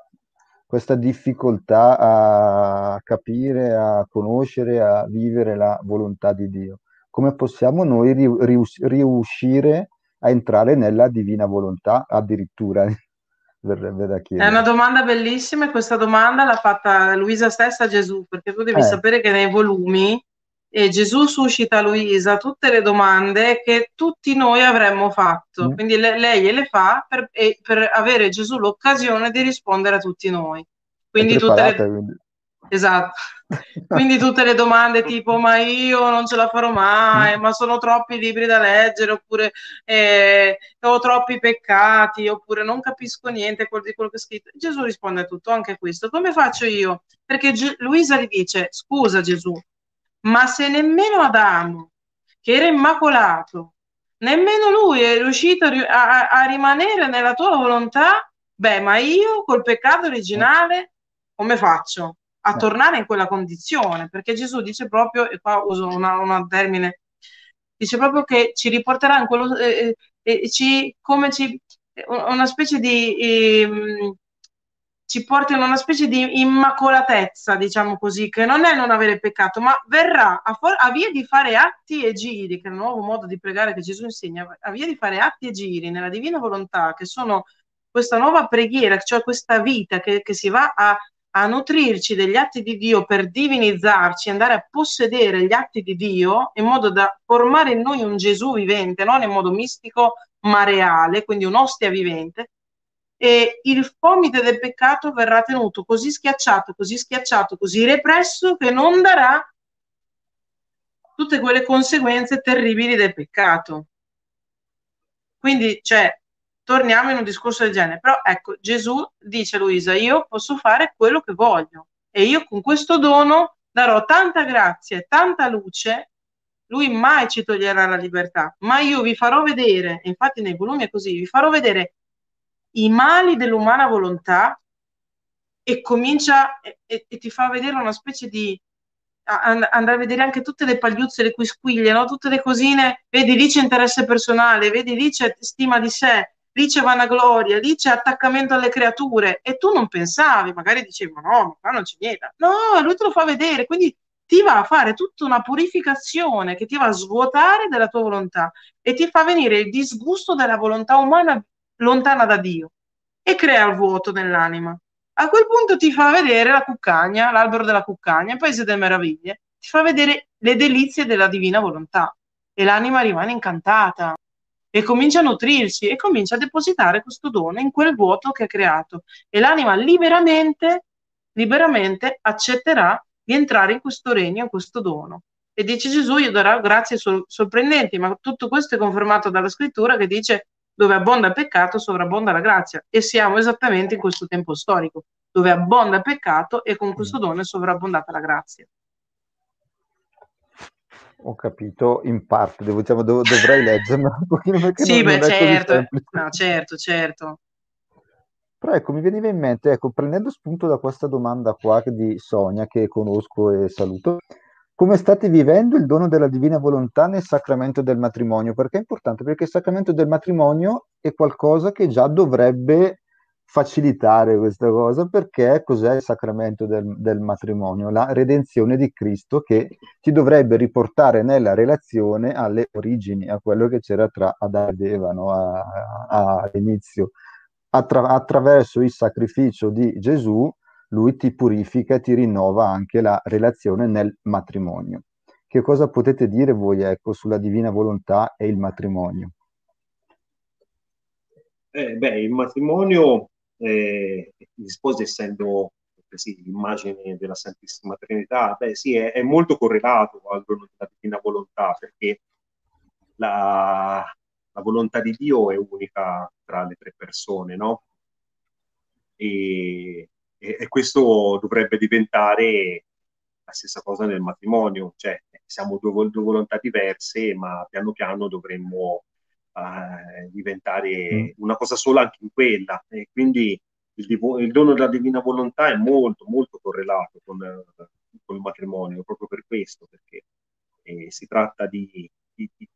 questa difficoltà a capire, a conoscere, a vivere la volontà di Dio. Come possiamo noi rius- riuscire a entrare nella divina volontà addirittura? Verrebbe da chiedere. È una domanda bellissima e questa domanda l'ha fatta Luisa stessa a Gesù, perché tu devi eh. sapere che nei volumi e Gesù suscita a Luisa tutte le domande che tutti noi avremmo fatto. Mm. Quindi le, lei gliele fa per, per, avere Gesù l'occasione di rispondere a tutti noi. Quindi tutte le... Quindi. Esatto. Quindi tutte le domande tipo ma io non ce la farò mai, ma sono troppi libri da leggere, oppure eh, ho troppi peccati, oppure non capisco niente di quello che è scritto. Gesù risponde a tutto, anche a questo. Come faccio io? Perché Ge- Luisa gli dice, scusa Gesù, ma se nemmeno Adamo, che era immacolato, nemmeno lui è riuscito a, a rimanere nella tua volontà, beh, ma io col peccato originale come faccio a tornare in quella condizione? Perché Gesù dice proprio, e qua uso un termine, dice proprio che ci riporterà in quello, eh, eh, ci, come ci, una specie di... Eh, ci porta in una specie di immacolatezza, diciamo così, che non è non avere peccato, ma verrà a, for- a, via di fare atti e giri, che è il nuovo modo di pregare che Gesù insegna, a via di fare atti e giri nella divina volontà, che sono questa nuova preghiera, cioè questa vita che, che si va a, a nutrirci degli atti di Dio per divinizzarci, andare a possedere gli atti di Dio in modo da formare in noi un Gesù vivente, non in modo mistico ma reale, quindi un'ostia vivente, e il fomite del peccato verrà tenuto così schiacciato, così schiacciato, così represso che non darà tutte quelle conseguenze terribili del peccato. Quindi, cioè, torniamo in un discorso del genere. Però ecco, Gesù dice a Luisa, io posso fare quello che voglio e io con questo dono darò tanta grazia e tanta luce, lui mai ci toglierà la libertà, ma io vi farò vedere, infatti nei volumi è così, vi farò vedere i mali dell'umana volontà e comincia e, e, ti fa vedere una specie di andare a vedere anche tutte le pagliuzze, le quisquiglie, no? tutte le cosine, vedi lì c'è interesse personale, vedi lì c'è stima di sé, lì c'è vanagloria, lì c'è attaccamento alle creature e tu non pensavi, magari dicevi no, ma qua non c'è niente. No, lui te lo fa vedere, quindi ti va a fare tutta una purificazione che ti va a svuotare della tua volontà e ti fa venire il disgusto della volontà umana lontana da Dio e crea il vuoto nell'anima. A quel punto ti fa vedere la cuccagna, l'albero della cuccagna, il paese delle meraviglie, ti fa vedere le delizie della divina volontà e l'anima rimane incantata e comincia a nutrirsi e comincia a depositare questo dono in quel vuoto che ha creato e l'anima liberamente, liberamente accetterà di entrare in questo regno, in questo dono. E dice Gesù, io darò grazie sorprendenti, ma tutto questo è confermato dalla scrittura che dice dove abbonda il peccato sovrabbonda la grazia e siamo esattamente in questo tempo storico dove abbonda il peccato e con questo dono è sovrabbondata la grazia. Ho capito in parte, devo, diciamo, dov- dovrei leggerla un pochino perché Sì, non, beh, non certo, no, certo, certo. Però ecco, mi veniva in mente, ecco, prendendo spunto da questa domanda qua di Sonia, che conosco e saluto, come state vivendo il dono della divina volontà nel sacramento del matrimonio? Perché è importante? Perché il sacramento del matrimonio è qualcosa che già dovrebbe facilitare questa cosa, perché cos'è il sacramento del, del matrimonio? La redenzione di Cristo che ti dovrebbe riportare nella relazione alle origini, a quello che c'era tra Adamo ed Eva no? all'inizio attra- attraverso il sacrificio di Gesù, lui ti purifica e ti rinnova anche la relazione nel matrimonio. Che cosa potete dire voi ecco, sulla divina volontà e il matrimonio? Eh, beh, il matrimonio, eh, gli essendo sì, l'immagine della Santissima Trinità, beh sì, è, è molto correlato al dono della divina volontà, perché la, la volontà di Dio è unica tra le tre persone, no? E, e, e questo dovrebbe diventare la stessa cosa nel matrimonio, cioè siamo due, due volontà diverse, ma piano piano dovremmo uh, diventare mm. una cosa sola anche in quella. E quindi il, il, dono della divina volontà è molto, molto correlato con, con il matrimonio, proprio per questo, perché eh, si tratta di, di, di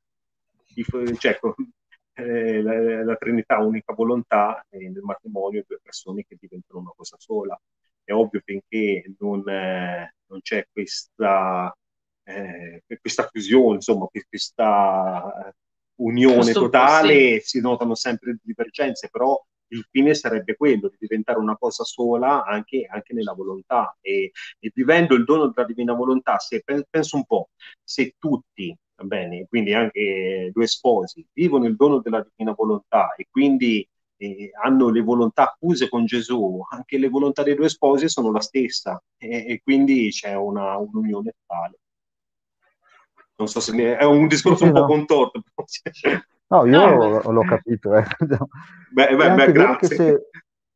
cioè, eh, la, la, Trinità unica volontà e nel matrimonio due persone che diventano una cosa sola. È ovvio finché non, eh, non c'è questa, eh, questa fusione, insomma, questa unione Questo totale, sì. si notano sempre divergenze, però il fine sarebbe quello di diventare una cosa sola anche, anche nella volontà e, e, vivendo il dono della divina volontà, se penso un po', se tutti bene? Quindi anche due sposi vivono il dono della divina volontà e quindi eh, hanno le volontà fuse con Gesù, anche le volontà dei due sposi sono la stessa e, e quindi c'è una, un'unione tale. Non so se mi è, è un discorso sì, un no. po' contorto. No, io no, l'ho capito. Eh. Beh, beh, beh grazie. Se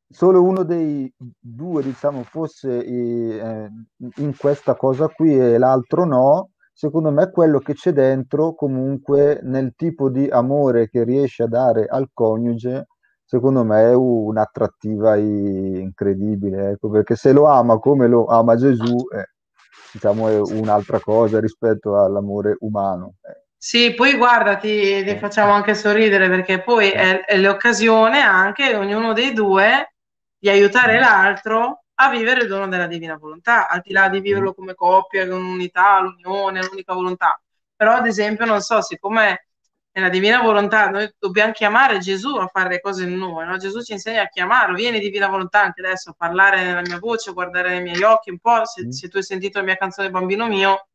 solo uno dei due, diciamo, fosse eh, in questa cosa qui e l'altro no, secondo me quello che c'è dentro comunque nel tipo di amore che riesce a dare al coniuge secondo me è un'attrattiva incredibile ecco, perché se lo ama come lo ama Gesù eh, diciamo è un'altra cosa rispetto all'amore umano eh. Sì, poi guarda, ti, ti, facciamo anche sorridere perché poi è, è l'occasione anche ognuno dei due di aiutare mm. l'altro a vivere il dono della divina volontà, al di là di viverlo come coppia, con unità, l'unione, l'unica volontà. Però, ad esempio, non so, siccome nella divina volontà noi dobbiamo chiamare Gesù a fare le cose in noi, no? Gesù ci insegna a chiamarlo, vieni divina volontà anche adesso, a parlare nella mia voce, guardare nei miei occhi un po', se, mm. se tu hai sentito la mia canzone Bambino mio,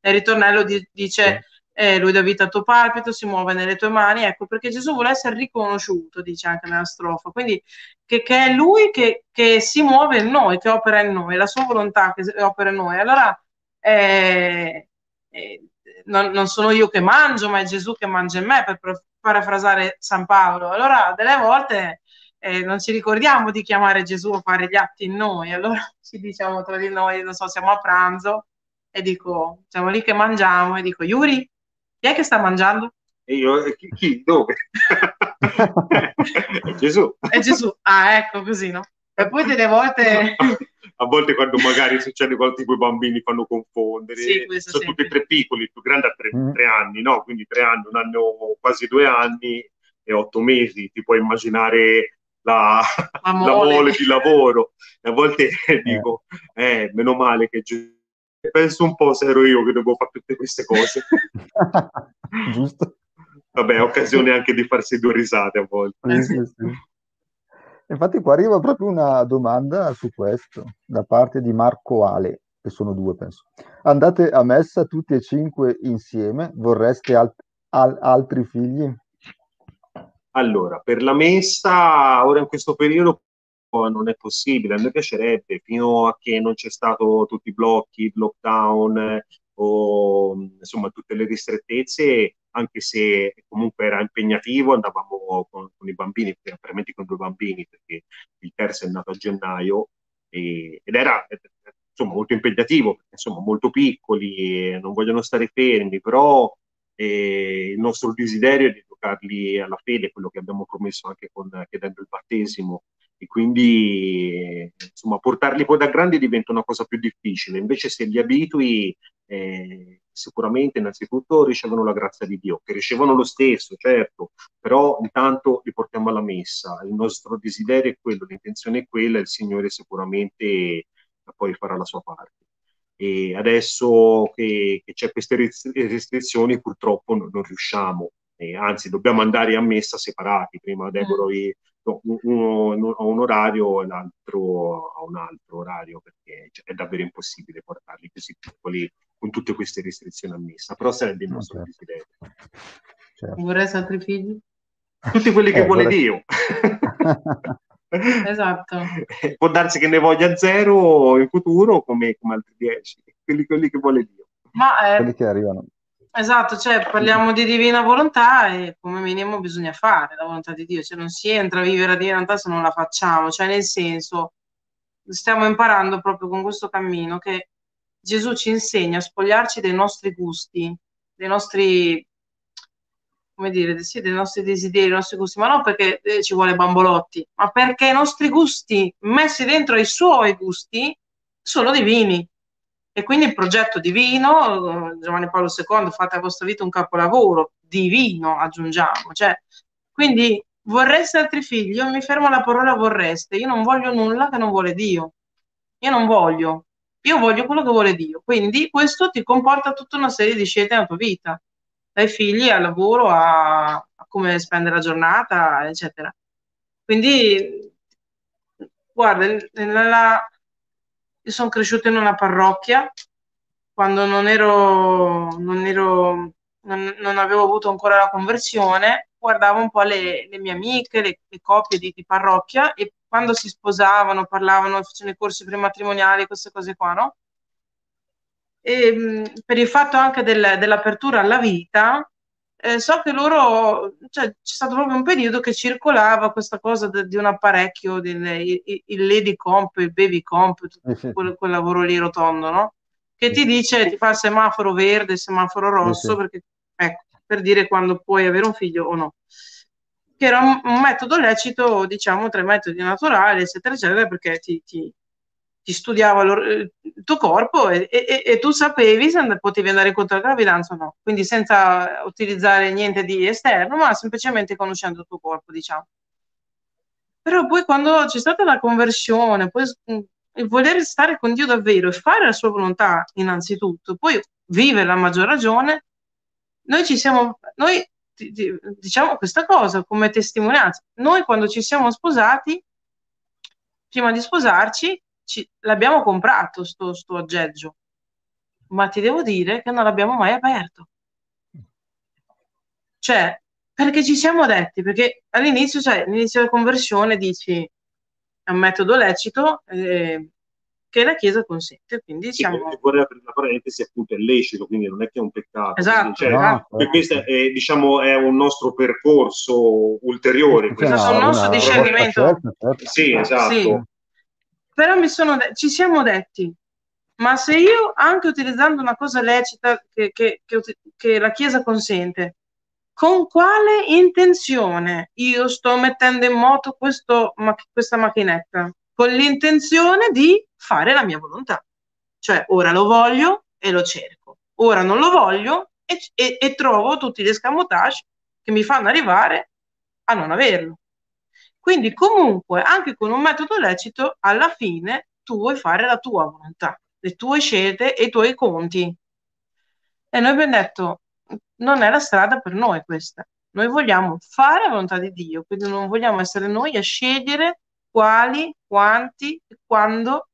nel ritornello di, dice eh, lui dà vita al tuo palpito, si muove nelle tue mani, ecco perché Gesù vuole essere riconosciuto, dice anche nella strofa, quindi che, che è lui che, che, si muove in noi, che opera in noi, la sua volontà che opera in noi. Allora eh, eh, non, non, sono io che mangio, ma è Gesù che mangia in me, per, parafrasare San Paolo. Allora delle volte eh, non ci ricordiamo di chiamare Gesù a fare gli atti in noi, allora ci diciamo tra di noi, non so, siamo a pranzo e dico, siamo lì che mangiamo e dico, Yuri, chi è che sta mangiando? E io, chi? chi? Dove? è Gesù. È Gesù. Ah, ecco, così, no? E poi delle volte... A volte quando magari succede qualcosa tipo i bambini fanno confondere, sì, sono tutti e tre piccoli, il più grande ha tre, mm. tre, anni, no? Quindi tre anni, un anno quasi due anni e otto mesi, ti puoi immaginare la, la mole di lavoro. E a volte eh. dico, eh, meno male che penso un po' se ero io che devo fare tutte queste cose. Giusto. Vabbè, occasione anche di farsi due risate a volte. Sì, sì, sì. Infatti qua arriva proprio una domanda su questo, da parte di Marco Ale, che sono due penso. Andate a messa tutti e cinque insieme? Vorreste alt- al- altri figli? Allora, per la messa, ora in questo periodo non è possibile. A me piacerebbe, fino a che non c'è stato tutti i blocchi, lockdown o insomma tutte le ristrettezze, anche se comunque era impegnativo, andavamo con, con i bambini, veramente con due bambini, perché il terzo è nato a gennaio e, ed era insomma molto impegnativo, perché insomma molto piccoli, non vogliono stare fermi, però eh, il nostro desiderio è di educarli alla fede, quello che abbiamo promesso anche con, chiedendo il battesimo, e quindi insomma portarli poi da grandi diventa una cosa più difficile, invece se li abitui eh, sicuramente innanzitutto ricevono la grazia di Dio, che ricevono lo stesso, certo, però intanto li portiamo alla messa, il nostro desiderio è quello, l'intenzione è quella, il Signore sicuramente poi farà la sua parte. E adesso che, che c'è queste restrizioni purtroppo non, non riusciamo, eh, anzi dobbiamo andare a messa separati, prima Deborah mm uno a un orario e l'altro a un altro orario perché cioè, è davvero impossibile portarli così piccoli con tutte queste restrizioni a messa, però sarebbe il nostro certo. desiderio. Certo. Vorresti altri figli? Tutti quelli che eh, vuole vorrei... Dio. esatto. Può darsi che ne voglia zero in futuro come, come altri dieci, quelli, quelli che vuole Dio. Ma eh, quelli che arrivano. Esatto, cioè parliamo di divina volontà e come minimo bisogna fare la volontà di Dio, cioè non si entra a vivere la divina volontà se non la facciamo, cioè nel senso stiamo imparando proprio con questo cammino che Gesù ci insegna a spogliarci dei nostri gusti, dei nostri, come dire, sì, dei nostri desideri, dei nostri gusti, ma non perché eh, ci vuole bambolotti, ma perché i nostri gusti messi dentro ai suoi gusti sono divini. E quindi il progetto divino, Giovanni Paolo II, fate a vostra vita un capolavoro, divino aggiungiamo, cioè, quindi vorreste altri figli, io mi fermo alla parola vorreste, io non voglio nulla che non vuole Dio, io non voglio, io voglio quello che vuole Dio, quindi questo ti comporta tutta una serie di scelte nella tua vita, dai figli al lavoro, a, a come spendere la giornata, eccetera. Quindi, guarda, nella, io sono cresciuta in una parrocchia quando non ero, non, ero non, non, avevo avuto ancora la conversione, guardavo un po' le, le mie amiche, le, le coppie di, di, parrocchia e quando si sposavano, parlavano, facevano i corsi prematrimoniali, queste cose qua, no? E, per il fatto anche del, dell'apertura alla vita, eh, so che loro, cioè, c'è stato proprio un periodo che circolava questa cosa de, di un apparecchio, del, il, il, Lady Comp, il Baby Comp, tutto quel, quel, lavoro lì rotondo, no? Che ti dice, ti fa il semaforo verde, il semaforo rosso, perché, ecco, per dire quando puoi avere un figlio o no. Che era un, metodo lecito, diciamo, tra i metodi naturali, eccetera, eccetera, perché ti, ti ti studiava il tuo corpo e, e, e, tu sapevi se potevi andare incontro alla gravidanza o no, quindi senza utilizzare niente di esterno, ma semplicemente conoscendo il tuo corpo, diciamo. Però poi quando c'è stata la conversione, poi il voler stare con Dio davvero e fare la sua volontà innanzitutto, poi vive la maggior ragione, noi ci siamo, noi diciamo questa cosa come testimonianza, noi quando ci siamo sposati, prima di sposarci, ci, l'abbiamo comprato sto, sto aggeggio, ma ti devo dire che non l'abbiamo mai aperto. Cioè, perché ci siamo detti, perché all'inizio, cioè, all'inizio della conversione dici è un metodo lecito eh, che la Chiesa consente, quindi sì, siamo... Vorrei aprire la parentesi, appunto, è lecito, quindi non è che è un peccato. Esatto. Cioè, no, questo è, diciamo, è un nostro percorso ulteriore. Questo è un nostro discernimento. Certo, certo. Sì, esatto. Sì però mi sono de- ci siamo detti, ma se io, anche utilizzando una cosa lecita che, che, che, che la Chiesa consente, con quale intenzione io sto mettendo in moto questo, ma, questa macchinetta? Con l'intenzione di fare la mia volontà. Cioè, ora lo voglio e lo cerco, ora non lo voglio e, e, e trovo tutti gli escamotage che mi fanno arrivare a non averlo. Quindi comunque, anche con un metodo lecito, alla fine tu vuoi fare la tua volontà, le tue scelte e i tuoi conti. E noi abbiamo detto, non è la strada per noi questa. Noi vogliamo fare la volontà di Dio, quindi non vogliamo essere noi a scegliere quali, quanti e quando.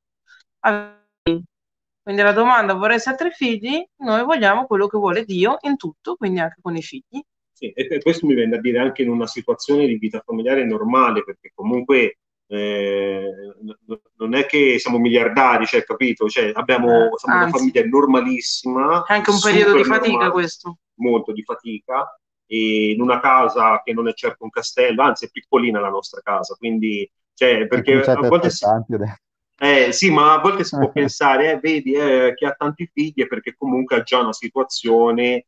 Quindi la domanda vorresti tre figli? Noi vogliamo quello che vuole Dio in tutto, quindi anche con i figli. Sì, e questo mi viene a dire anche in una situazione di vita familiare normale, perché comunque eh, non è che siamo miliardari, cioè, capito? Cioè, abbiamo eh, una famiglia normalissima. È anche un periodo di fatica normale, questo. Molto di fatica, e in una casa che non è certo un castello, anzi è piccolina la nostra casa, quindi, cioè, perché a volte... Si... Eh, sì, ma a volte si può pensare, eh, vedi, eh, chi ha tanti figli è perché comunque ha già una situazione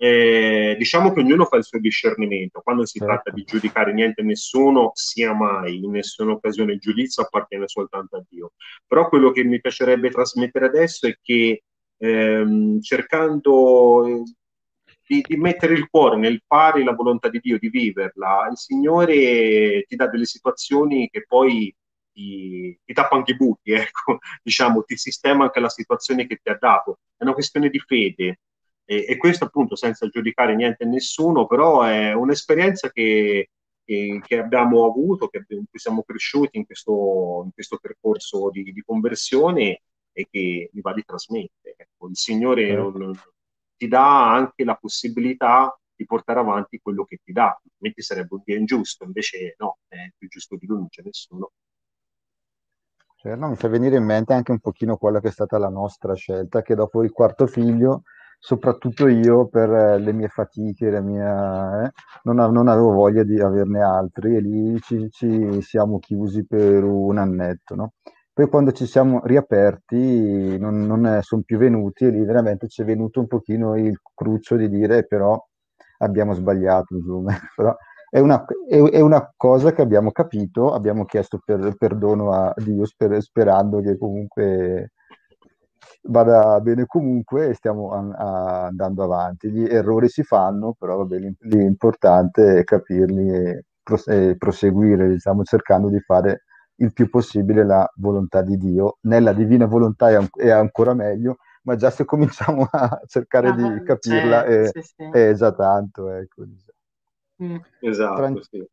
eh, diciamo che ognuno fa il suo discernimento. Quando si certo. tratta di giudicare niente e nessuno, sia mai, in nessuna occasione il giudizio appartiene soltanto a Dio. Però quello che mi piacerebbe trasmettere adesso è che ehm, cercando eh, di, di, mettere il cuore nel fare la volontà di Dio, di viverla, il Signore ti dà delle situazioni che poi ti, ti tappa anche i buchi, ecco, diciamo, ti sistema anche la situazione che ti ha dato. È una questione di fede e, e questo appunto senza giudicare niente e nessuno, però è un'esperienza che, che, che abbiamo avuto, che, in cui siamo cresciuti in questo, in questo percorso di, di, conversione e che mi va di trasmettere. Ecco, il Signore non, ti dà anche la possibilità di portare avanti quello che ti dà, altrimenti sarebbe un Dio ingiusto, invece no, è più giusto di lui, non c'è nessuno. Cioè, mi fa venire in mente anche un pochino quella che è stata la nostra scelta, che dopo il quarto figlio soprattutto io per eh, le mie fatiche, mie, eh, non, non, avevo voglia di averne altri e lì ci, ci siamo chiusi per un annetto. No? Poi quando ci siamo riaperti non, non sono più venuti e lì veramente ci è venuto un pochino il cruccio di dire però abbiamo sbagliato, insomma. però è una, è, è una, cosa che abbiamo capito, abbiamo chiesto per, perdono a Dio sper, sperando che comunque vada bene comunque e stiamo an- andando avanti. Gli errori si fanno, però vabbè, l'importante è capirli e, pros- e proseguire, diciamo, cercando di fare il più possibile la volontà di Dio. Nella divina volontà è, è ancora meglio, ma già se cominciamo a cercare ah, di capirla certo, è, sì, sì. è, già tanto. Ecco. Mm. Esatto, Fran- sì.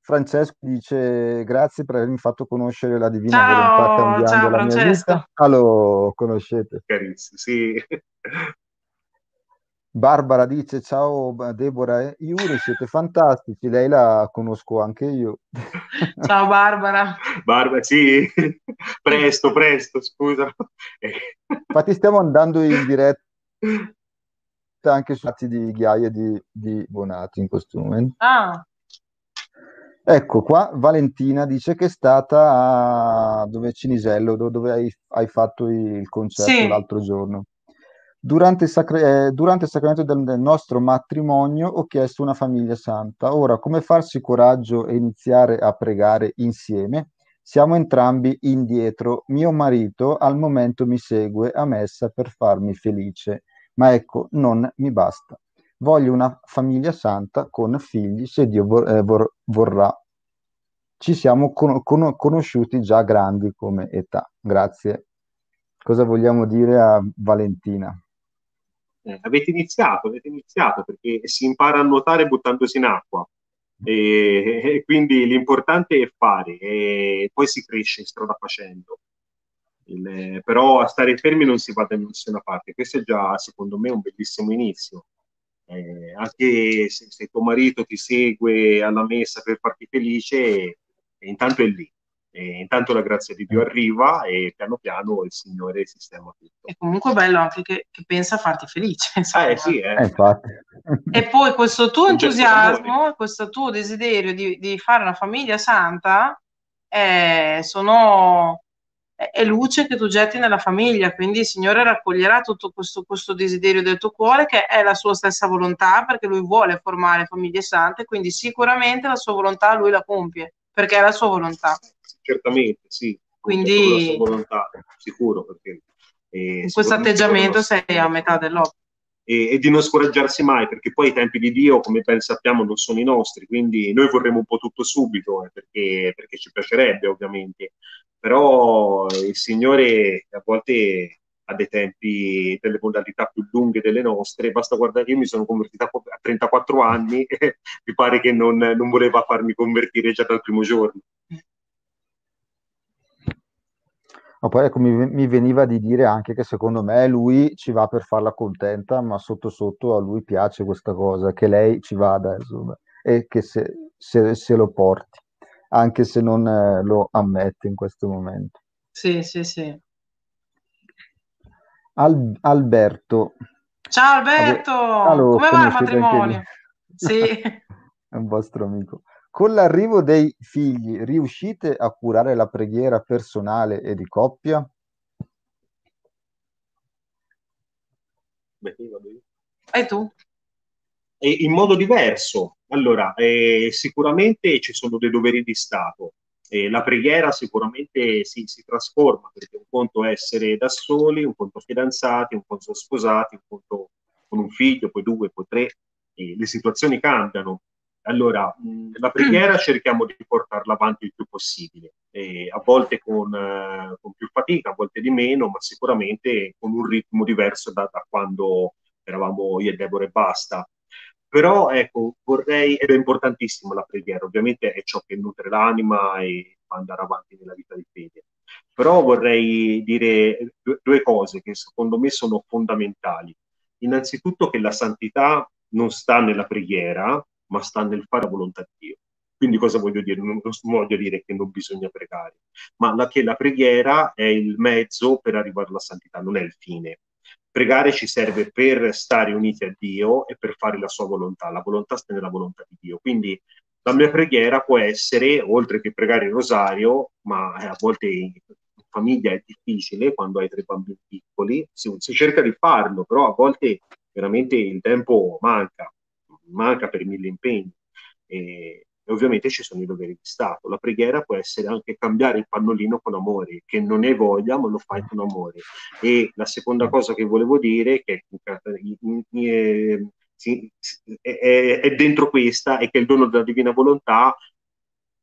Francesco dice grazie per avermi fatto conoscere la divina ciao, volontà cambiando ciao, la Francesco. mia vita. Lo conoscete? Carissimo, sì. Barbara dice ciao Deborah e Iuri, siete fantastici, lei la conosco anche io. Ciao Barbara. Barbara, sì, presto, presto, scusa. Infatti stiamo andando in diretta anche su atti di Ghiaia di, di Bonati in questo momento. Ah, Ecco qua, Valentina dice che è stata a dove Cinisello, dove hai, hai fatto il concerto sì. l'altro giorno. Durante il, sacre- eh, durante il sacramento del, del, nostro matrimonio ho chiesto una famiglia santa. Ora, come farsi coraggio e iniziare a pregare insieme? Siamo entrambi indietro. Mio marito al momento mi segue a messa per farmi felice, ma ecco, non mi basta. Voglio una famiglia santa con figli, se Dio vor- eh, vor- vorrà. Ci siamo con- con- conosciuti già grandi come età. Grazie. Cosa vogliamo dire a Valentina? Eh, avete iniziato, avete iniziato perché si impara a nuotare buttandosi in acqua. E, e quindi l'importante è fare e poi si cresce strada facendo. Il, però a stare fermi non si va da nessuna parte. Questo è già, secondo me, un bellissimo inizio eh, anche se, se, tuo marito ti segue alla messa per farti felice, e, e intanto è lì. E intanto la grazia di Dio arriva e piano piano il Signore sistema tutto. È comunque bello anche che, che pensa a farti felice. Eh, sì, eh. Eh, e poi questo tuo entusiasmo, questo tuo desiderio di, di fare una famiglia santa eh, sono è luce che tu getti nella famiglia, quindi il Signore raccoglierà tutto questo, questo, desiderio del tuo cuore che è la sua stessa volontà perché lui vuole formare famiglie sante, quindi sicuramente la sua volontà lui la compie perché è la sua volontà. Certamente, sì. Quindi, la sua volontà, sicuro, perché eh, in questo atteggiamento sei a metà dell'opera. E, e, di non scoraggiarsi mai, perché poi i tempi di Dio, come ben sappiamo, non sono i nostri, quindi noi vorremmo un po' tutto subito, eh, perché, perché ci piacerebbe ovviamente, però il Signore a volte ha dei tempi, delle modalità più lunghe delle nostre, basta guardare, io mi sono convertita a 34 anni e mi pare che non, non voleva farmi convertire già dal primo giorno. Ma poi ecco, mi, mi, veniva di dire anche che secondo me lui ci va per farla contenta, ma sotto sotto a lui piace questa cosa, che lei ci vada, insomma, e che se, se, se lo porti anche se non eh, lo ammette in questo momento. Sì, sì, sì. Al- Alberto. Ciao Alberto, allora, come va il matrimonio? Sì. È un vostro amico. Con l'arrivo dei figli, riuscite a curare la preghiera personale e di coppia? E tu? In modo diverso. Allora, eh, sicuramente ci sono dei doveri di Stato. Eh, la preghiera sicuramente si, si, trasforma, perché un conto è essere da soli, un conto fidanzati, un conto sposati, un conto con un figlio, poi due, poi tre, le situazioni cambiano. Allora, mh, la preghiera cerchiamo di portarla avanti il più possibile, eh, a volte con, eh, con, più fatica, a volte di meno, ma sicuramente con un ritmo diverso da, da quando eravamo io e Deborah e basta. Però ecco, vorrei, ed è importantissima la preghiera, ovviamente è ciò che nutre l'anima e fa andare avanti nella vita di fede. Però vorrei dire due, cose che secondo me sono fondamentali. Innanzitutto che la santità non sta nella preghiera, ma sta nel fare la volontà di Dio. Quindi cosa voglio dire? Non voglio dire che non bisogna pregare, ma la, che la preghiera è il mezzo per arrivare alla santità, non è il fine. Pregare ci serve per stare uniti a Dio e per fare la sua volontà. La volontà sta nella volontà di Dio. Quindi la mia preghiera può essere, oltre che pregare il rosario, ma a volte in famiglia è difficile quando hai tre bambini piccoli, si, si cerca di farlo, però a volte veramente il tempo manca, manca per mille impegni. E, e ovviamente ci sono i doveri di Stato. La preghiera può essere anche cambiare il pannolino con amore, che non è voglia, ma lo fai con amore. E la seconda cosa che volevo dire, che è, è, è dentro questa, è che il dono della divina volontà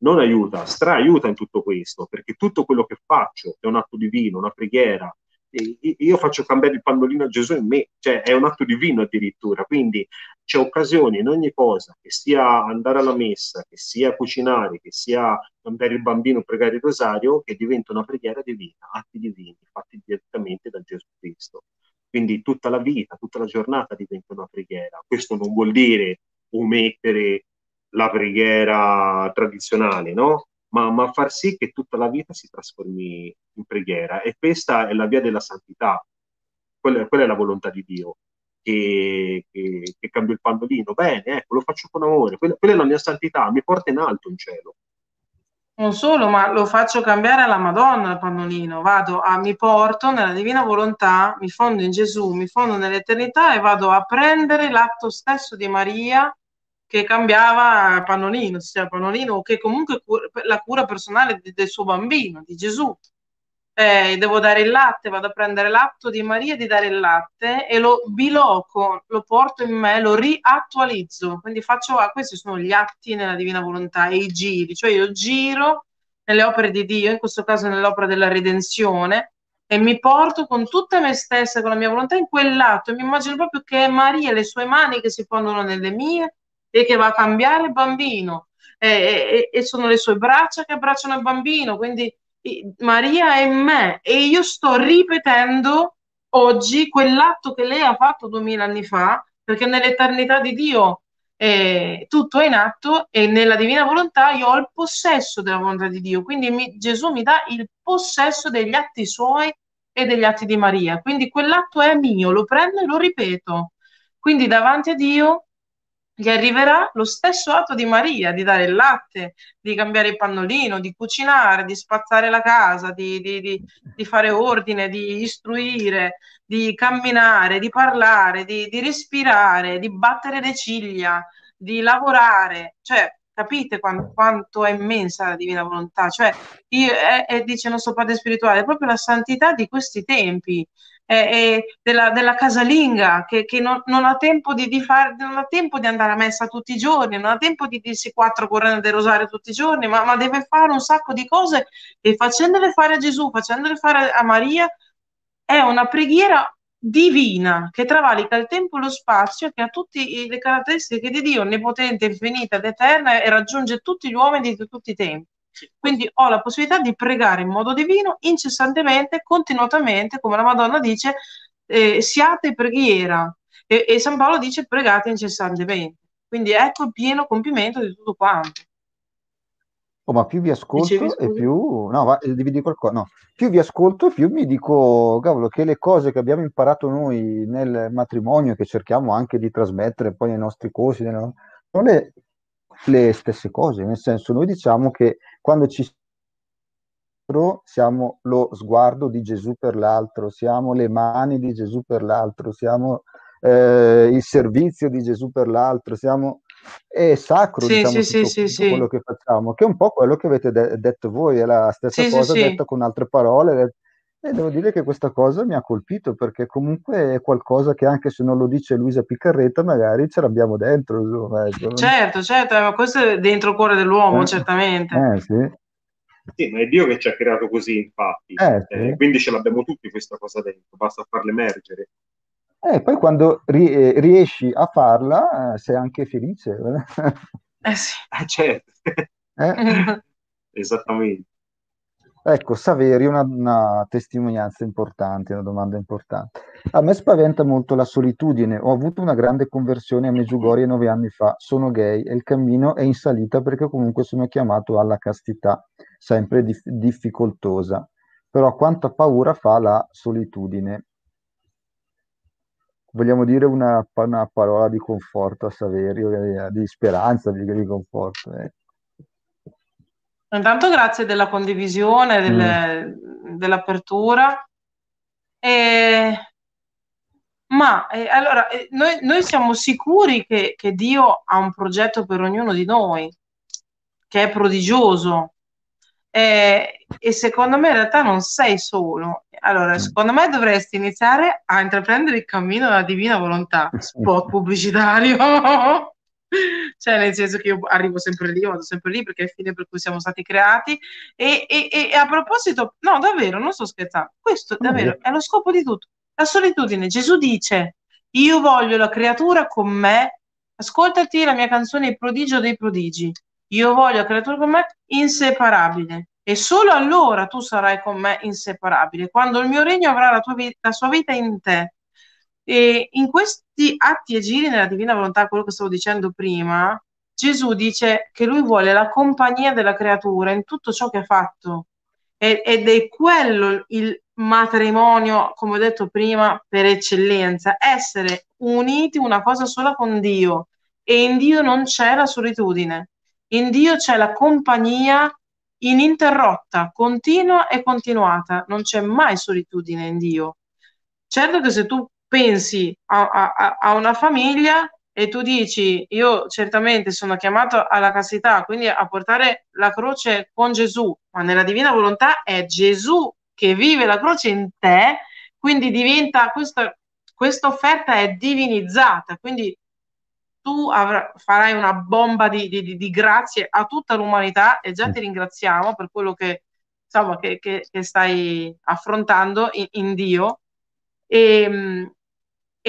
non aiuta, stra-aiuta in tutto questo, perché tutto quello che faccio è un atto divino, una preghiera, io faccio cambiare il pannolino a Gesù in me, cioè è un atto divino addirittura, quindi c'è occasione in ogni cosa, che sia andare alla messa, che sia cucinare, che sia cambiare il bambino, pregare il rosario, che diventa una preghiera divina, atti divini, fatti direttamente da Gesù Cristo. Quindi tutta la vita, tutta la giornata diventa una preghiera. Questo non vuol dire omettere la preghiera tradizionale, no? Ma, ma far sì che tutta la vita si trasformi in preghiera. E questa è la via della santità, quella, quella è la volontà di Dio. Che, che, che, cambio il pannolino, bene, ecco, lo faccio con amore, quella, quella, è la mia santità, mi porta in alto in cielo. Non solo, ma lo faccio cambiare alla Madonna il pannolino, vado a, mi porto nella divina volontà, mi fondo in Gesù, mi fondo nell'eternità e vado a prendere l'atto stesso di Maria che cambiava Pannolino, sia Pannolino o che comunque cura, la cura personale del suo bambino, di Gesù. Eh, devo dare il latte, vado a prendere l'atto di Maria di dare il latte e lo biloco, lo porto in me, lo riattualizzo. Quindi faccio, ah, questi sono gli atti nella divina volontà e i giri, cioè io giro nelle opere di Dio, in questo caso nell'opera della redenzione, e mi porto con tutta me stessa, con la mia volontà in quell'atto mi immagino proprio che è Maria, le sue mani che si pongono nelle mie e che va a cambiare il bambino. E, e, e sono le sue braccia che abbracciano il bambino, quindi Maria è in me e io sto ripetendo oggi quell'atto che lei ha fatto duemila anni fa, perché nell'eternità di Dio eh, tutto è in atto e nella divina volontà io ho il possesso della volontà di Dio, quindi mi, Gesù mi dà il possesso degli atti suoi e degli atti di Maria, quindi quell'atto è mio, lo prendo e lo ripeto. Quindi davanti a Dio gli arriverà lo stesso atto di Maria, di dare il latte, di cambiare il pannolino, di cucinare, di spazzare la casa, di, di, di, di fare ordine, di istruire, di camminare, di parlare, di, respirare, di battere le ciglia, di lavorare. Cioè, capite quanto, quanto è immensa la divina volontà? Cioè, io, è, è, dice il nostro padre spirituale, proprio la santità di questi tempi eh, della, della, casalinga che, che non, non, ha tempo di, di fare, non ha tempo di andare a messa tutti i giorni, non ha tempo di dirsi quattro correnti del rosario tutti i giorni, ma, ma deve fare un sacco di cose e facendole fare a Gesù, facendole fare a Maria, è una preghiera divina che travalica il tempo e lo spazio, che ha tutte le caratteristiche di Dio, onnipotente, infinita ed eterna e raggiunge tutti gli uomini di tutti i tempi. Quindi ho la possibilità di pregare in modo divino, incessantemente, continuamente, come la Madonna dice, eh, siate preghiera. E, e San Paolo dice pregate incessantemente. Quindi ecco il pieno compimento di tutto quanto. Oh, ma più vi ascolto Dicevi, e più... No, va, devi dire qualcosa. No, più vi ascolto e più mi dico, cavolo, che le cose che abbiamo imparato noi nel matrimonio, che cerchiamo anche di trasmettere poi nei nostri corsi, non le, le stesse cose. Nel senso, noi diciamo che quando ci siamo lo sguardo di Gesù per l'altro, siamo le mani di Gesù per l'altro, siamo eh, il servizio di Gesù per l'altro, siamo, è sacro Sì, diciamo, sì, tutto, sì, tutto quello che facciamo, che è un po' quello che avete de- detto voi, è la stessa cosa detta con altre parole. E devo dire che questa cosa mi ha colpito perché comunque è qualcosa che anche se non lo dice Luisa Piccarretta, magari ce l'abbiamo dentro. insomma, ecco. Certo, certo, ma questo è dentro il cuore dell'uomo, Eh, certamente. eh, sì. Sì, ma è Dio che ci ha creato così, infatti. Eh, sì. Eh, quindi ce l'abbiamo tutti questa cosa dentro, basta farla emergere. E poi quando ri- eh, riesci a farla, eh, sei anche felice. Eh sì. Certo, Eh? esattamente. Ecco, Saveri, una, una testimonianza importante, una domanda importante. A me spaventa molto la solitudine. Ho avuto una grande conversione a Medjugorje nove anni fa. Sono gay e il cammino è in salita perché comunque sono chiamato alla castità, sempre dif- difficoltosa. Però quanta paura fa la solitudine. Vogliamo dire una, una parola di conforto a Saverio, eh, di speranza, di, di conforto. eh. Intanto grazie della condivisione, del- dell'apertura. E- Ma eh, allora, eh, noi, noi siamo sicuri che, che Dio ha un progetto per ognuno di noi, che è prodigioso. Eh, e secondo me in realtà non sei solo. Allora, Mm. secondo me dovresti iniziare a intraprendere il cammino della divina volontà, spot pubblicitario. Cioè, nel senso che io arrivo sempre lì, vado sempre lì perché è il fine per cui siamo stati creati. E, e- e a proposito, no, davvero, non sto scherzando, questo davvero io- è lo scopo di tutto. La solitudine. Gesù dice: Io voglio la creatura con me. Ascoltati la mia canzone Il prodigio dei prodigi. Io voglio la creatura con me inseparabile. E solo allora tu sarai con me inseparabile, quando il mio regno avrà la, tua vi- la sua vita in te. E in questi atti e giri nella divina volontà, quello che stavo dicendo prima, Gesù dice che lui vuole la compagnia della creatura in tutto ciò che ha fatto. Ed è quello il matrimonio, come ho detto prima, per eccellenza, essere uniti una cosa sola con Dio. E in Dio non c'è la solitudine, in Dio c'è la compagnia ininterrotta, continua e continuata, non c'è mai solitudine in Dio. Certo che se tu pensi a, a- a una famiglia e tu dici io certamente sono chiamato alla castità, quindi a portare la croce con Gesù, ma nella divina volontà è Gesù che vive la croce in te, quindi diventa questa, questa offerta è divinizzata, quindi tu avra- farai una bomba di, di- di- di grazie a tutta l'umanità e già ti ringraziamo per quello che, insomma, che, che- che stai affrontando in, in Dio. E,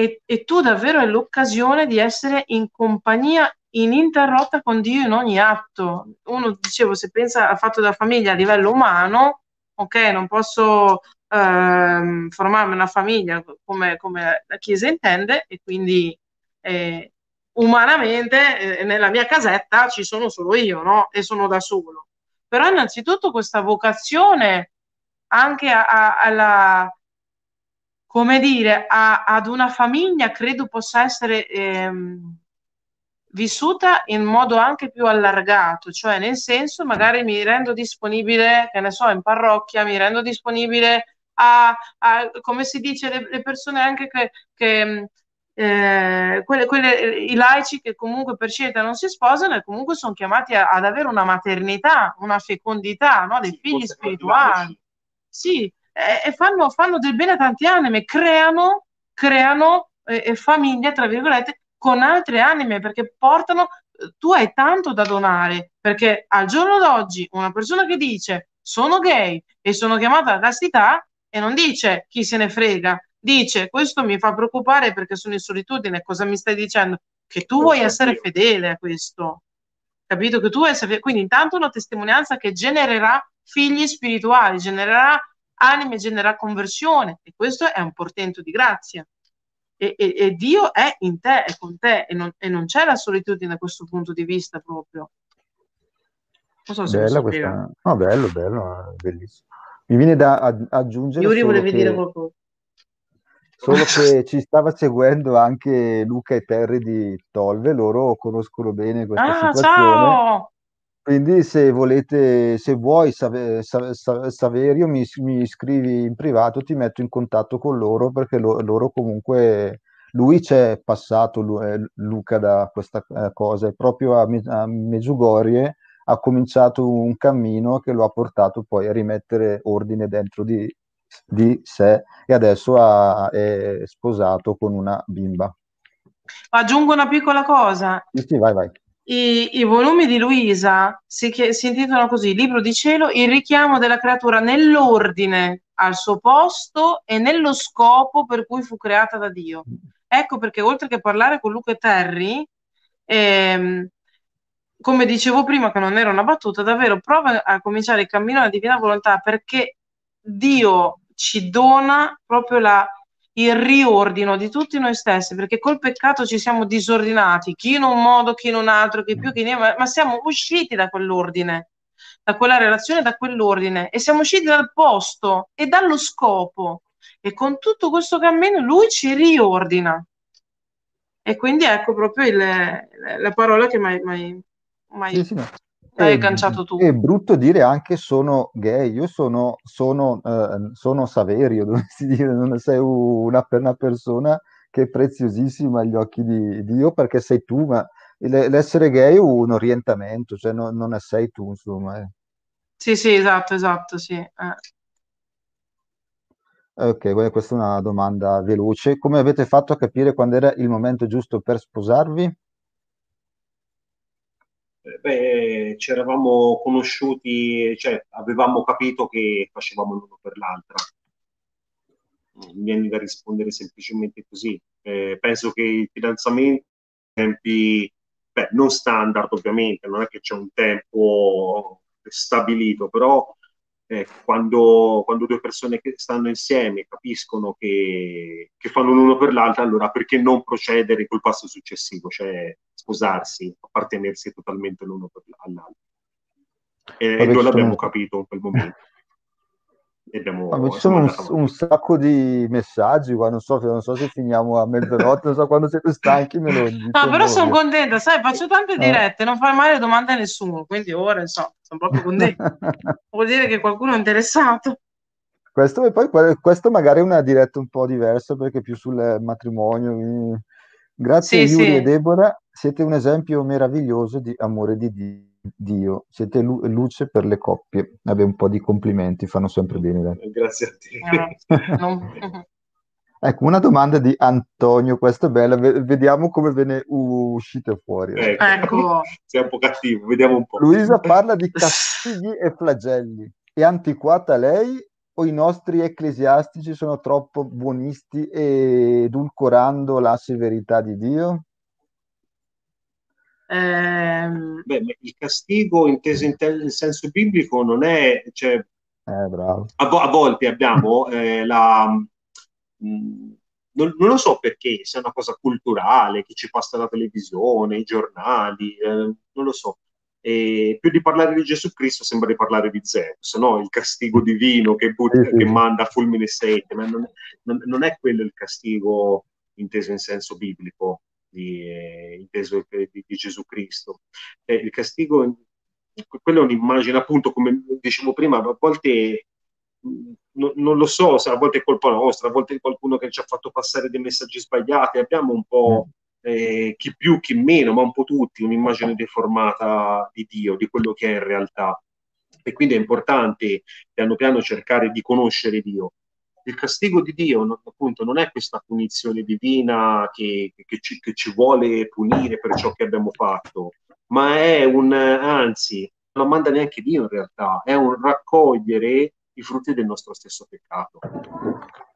e- e tu davvero hai l'occasione di essere in compagnia ininterrotta con Dio in ogni atto. Uno, dicevo, se pensa al fatto della famiglia a livello umano, ok, non posso ehm, formarmi una famiglia come, come la Chiesa intende e quindi eh, umanamente eh, nella mia casetta ci sono solo io, no? E sono da solo. Però innanzitutto questa vocazione anche a- a- alla, come dire, a- ad una famiglia credo possa essere ehm, vissuta in modo anche più allargato, cioè nel senso magari mi rendo disponibile, che ne so, in parrocchia, mi rendo disponibile a, a- come si dice, le, le persone anche che, che, eh, quelle, quelle- i laici che comunque per scelta non si sposano e comunque sono chiamati a- ad avere una maternità, una fecondità, no? dei figli spirituali. Sì, e, e fanno, fanno del bene a tanti anime, creano, creano eh, eh, famiglia, tra virgolette, con altre anime, perché portano, eh, tu hai tanto da donare, perché al giorno d'oggi una persona che dice sono gay e sono chiamata alla castità e non dice chi se ne frega, dice questo mi fa preoccupare perché sono in solitudine, cosa mi stai dicendo? Che tu vuoi essere fedele a questo capito? Che tu essere, quindi intanto una testimonianza che genererà figli spirituali, genererà anime, genererà conversione e questo è un portento di grazia. E, e- e Dio è in te, è con te e non, e non c'è la solitudine da questo punto di vista proprio. Non so se Bella questa. No, bello, bello, bellissimo. Mi viene da aggiungere Yuri volevi che, dire qualcosa? solo che ci stava seguendo anche Luca e Terry di Tolve, loro conoscono bene questa Ah, situazione. ciao! Quindi se volete, se vuoi Save- Sa- Sa- Saverio, mi, mi scrivi in privato, ti metto in contatto con loro perché lo- loro comunque lui c'è passato, lui, eh, Luca, da questa eh, cosa, e proprio a, a Meggiugorie ha cominciato un cammino che lo ha portato poi a rimettere ordine dentro di, di sé e adesso ha, è sposato con una bimba. Aggiungo una piccola cosa. Sì, sì, vai, vai. I, I, volumi di Luisa si, si intitolano così, Libro di cielo, il richiamo della creatura nell'ordine al suo posto e nello scopo per cui fu creata da Dio. Ecco perché oltre che parlare con Luca e Terry, ehm, come dicevo prima, che non era una battuta, davvero prova a cominciare il cammino della divina volontà perché Dio ci dona proprio la, il riordino di tutti noi stessi, perché col peccato ci siamo disordinati, chi in un modo, chi in un altro, chi più, chi meno, ma, siamo usciti da quell'ordine, da quella relazione, da quell'ordine, e siamo usciti dal posto e dallo scopo. E con tutto questo cammino lui ci riordina. E quindi ecco proprio il, la parola che mi hai sì, sì, no. Hai agganciato tu. È brutto dire anche sono gay, io sono, sono, eh, sono Saverio, dovresti dire, non sei una, una, persona che è preziosissima agli occhi di Dio perché sei tu, ma l'essere gay è un orientamento, cioè non, non sei tu, insomma. Eh. Sì, sì, esatto, esatto, sì. Eh. Ok, questa è una domanda veloce. Come avete fatto a capire quando era il momento giusto per sposarvi? Eh, beh, ci eravamo conosciuti, cioè avevamo capito che facevamo l'uno per l'altra. Mi viene da rispondere semplicemente così. Eh, penso che il fidanzamento tempi, beh, non standard ovviamente, non è che c'è un tempo stabilito, però eh, quando, quando, due persone che stanno insieme capiscono che, che fanno l'uno per l'altra, allora perché non procedere col passo successivo, cioè sposarsi, appartenersi totalmente l'uno per l'altro. E Vabbè, noi l'abbiamo sono... capito in quel momento. Abbiamo, ci sono un, un, sacco di messaggi qua, non so, non so se finiamo a mezzanotte, non so quando siete stanchi me lo dite. No, però sono contenta, sai, faccio tante eh. dirette, eh. non fai mai domande a nessuno, quindi ora so, sono proprio contenta. Vuol dire che qualcuno è interessato. Questo, e poi questo magari è una diretta un po' diversa perché più sul matrimonio. Grazie sì, Yuri sì. e Deborah, siete un esempio meraviglioso di amore di Dio. Siete lu- luce per le coppie. Vabbè, un po' di complimenti fanno sempre bene. Dai. Grazie a te. No. ecco, una domanda di Antonio, questa è bella, vediamo come ve ne uscite fuori. Ecco. ecco. Sei un po' cattivo, vediamo un po'. Luisa parla di castighi e flagelli. È antiquata lei o i nostri ecclesiastici sono troppo buonisti e edulcorando la severità di Dio? Ehm... Beh, il castigo inteso in, te- in, senso biblico non è, cioè, eh, a, vo- a, volte abbiamo eh, la... Mh, mm, non, non, lo so perché, se è una cosa culturale, che ci passa la televisione, i giornali, eh, non lo so. E più di parlare di Gesù Cristo sembra di parlare di Zeus, no? il castigo divino che, butta, che manda fulmine e sete, ma non, non, non, è quello il castigo inteso in senso biblico di, eh, inteso di, di, Gesù Cristo. Eh, il castigo, quella è un'immagine, appunto, come dicevo prima, a volte mm, no, non lo so se a volte è colpa nostra, a volte è qualcuno che ci ha fatto passare dei messaggi sbagliati, abbiamo un po', mm. Eh, chi più, chi meno, ma un po' tutti, un'immagine deformata di Dio, di quello che è in realtà. E quindi è importante piano piano cercare di conoscere Dio il castigo di Dio appunto non è questa punizione divina che, che, ci, che, ci, vuole punire per ciò che abbiamo fatto, ma è un, anzi, non manda neanche Dio in realtà, è un raccogliere i frutti del nostro stesso peccato.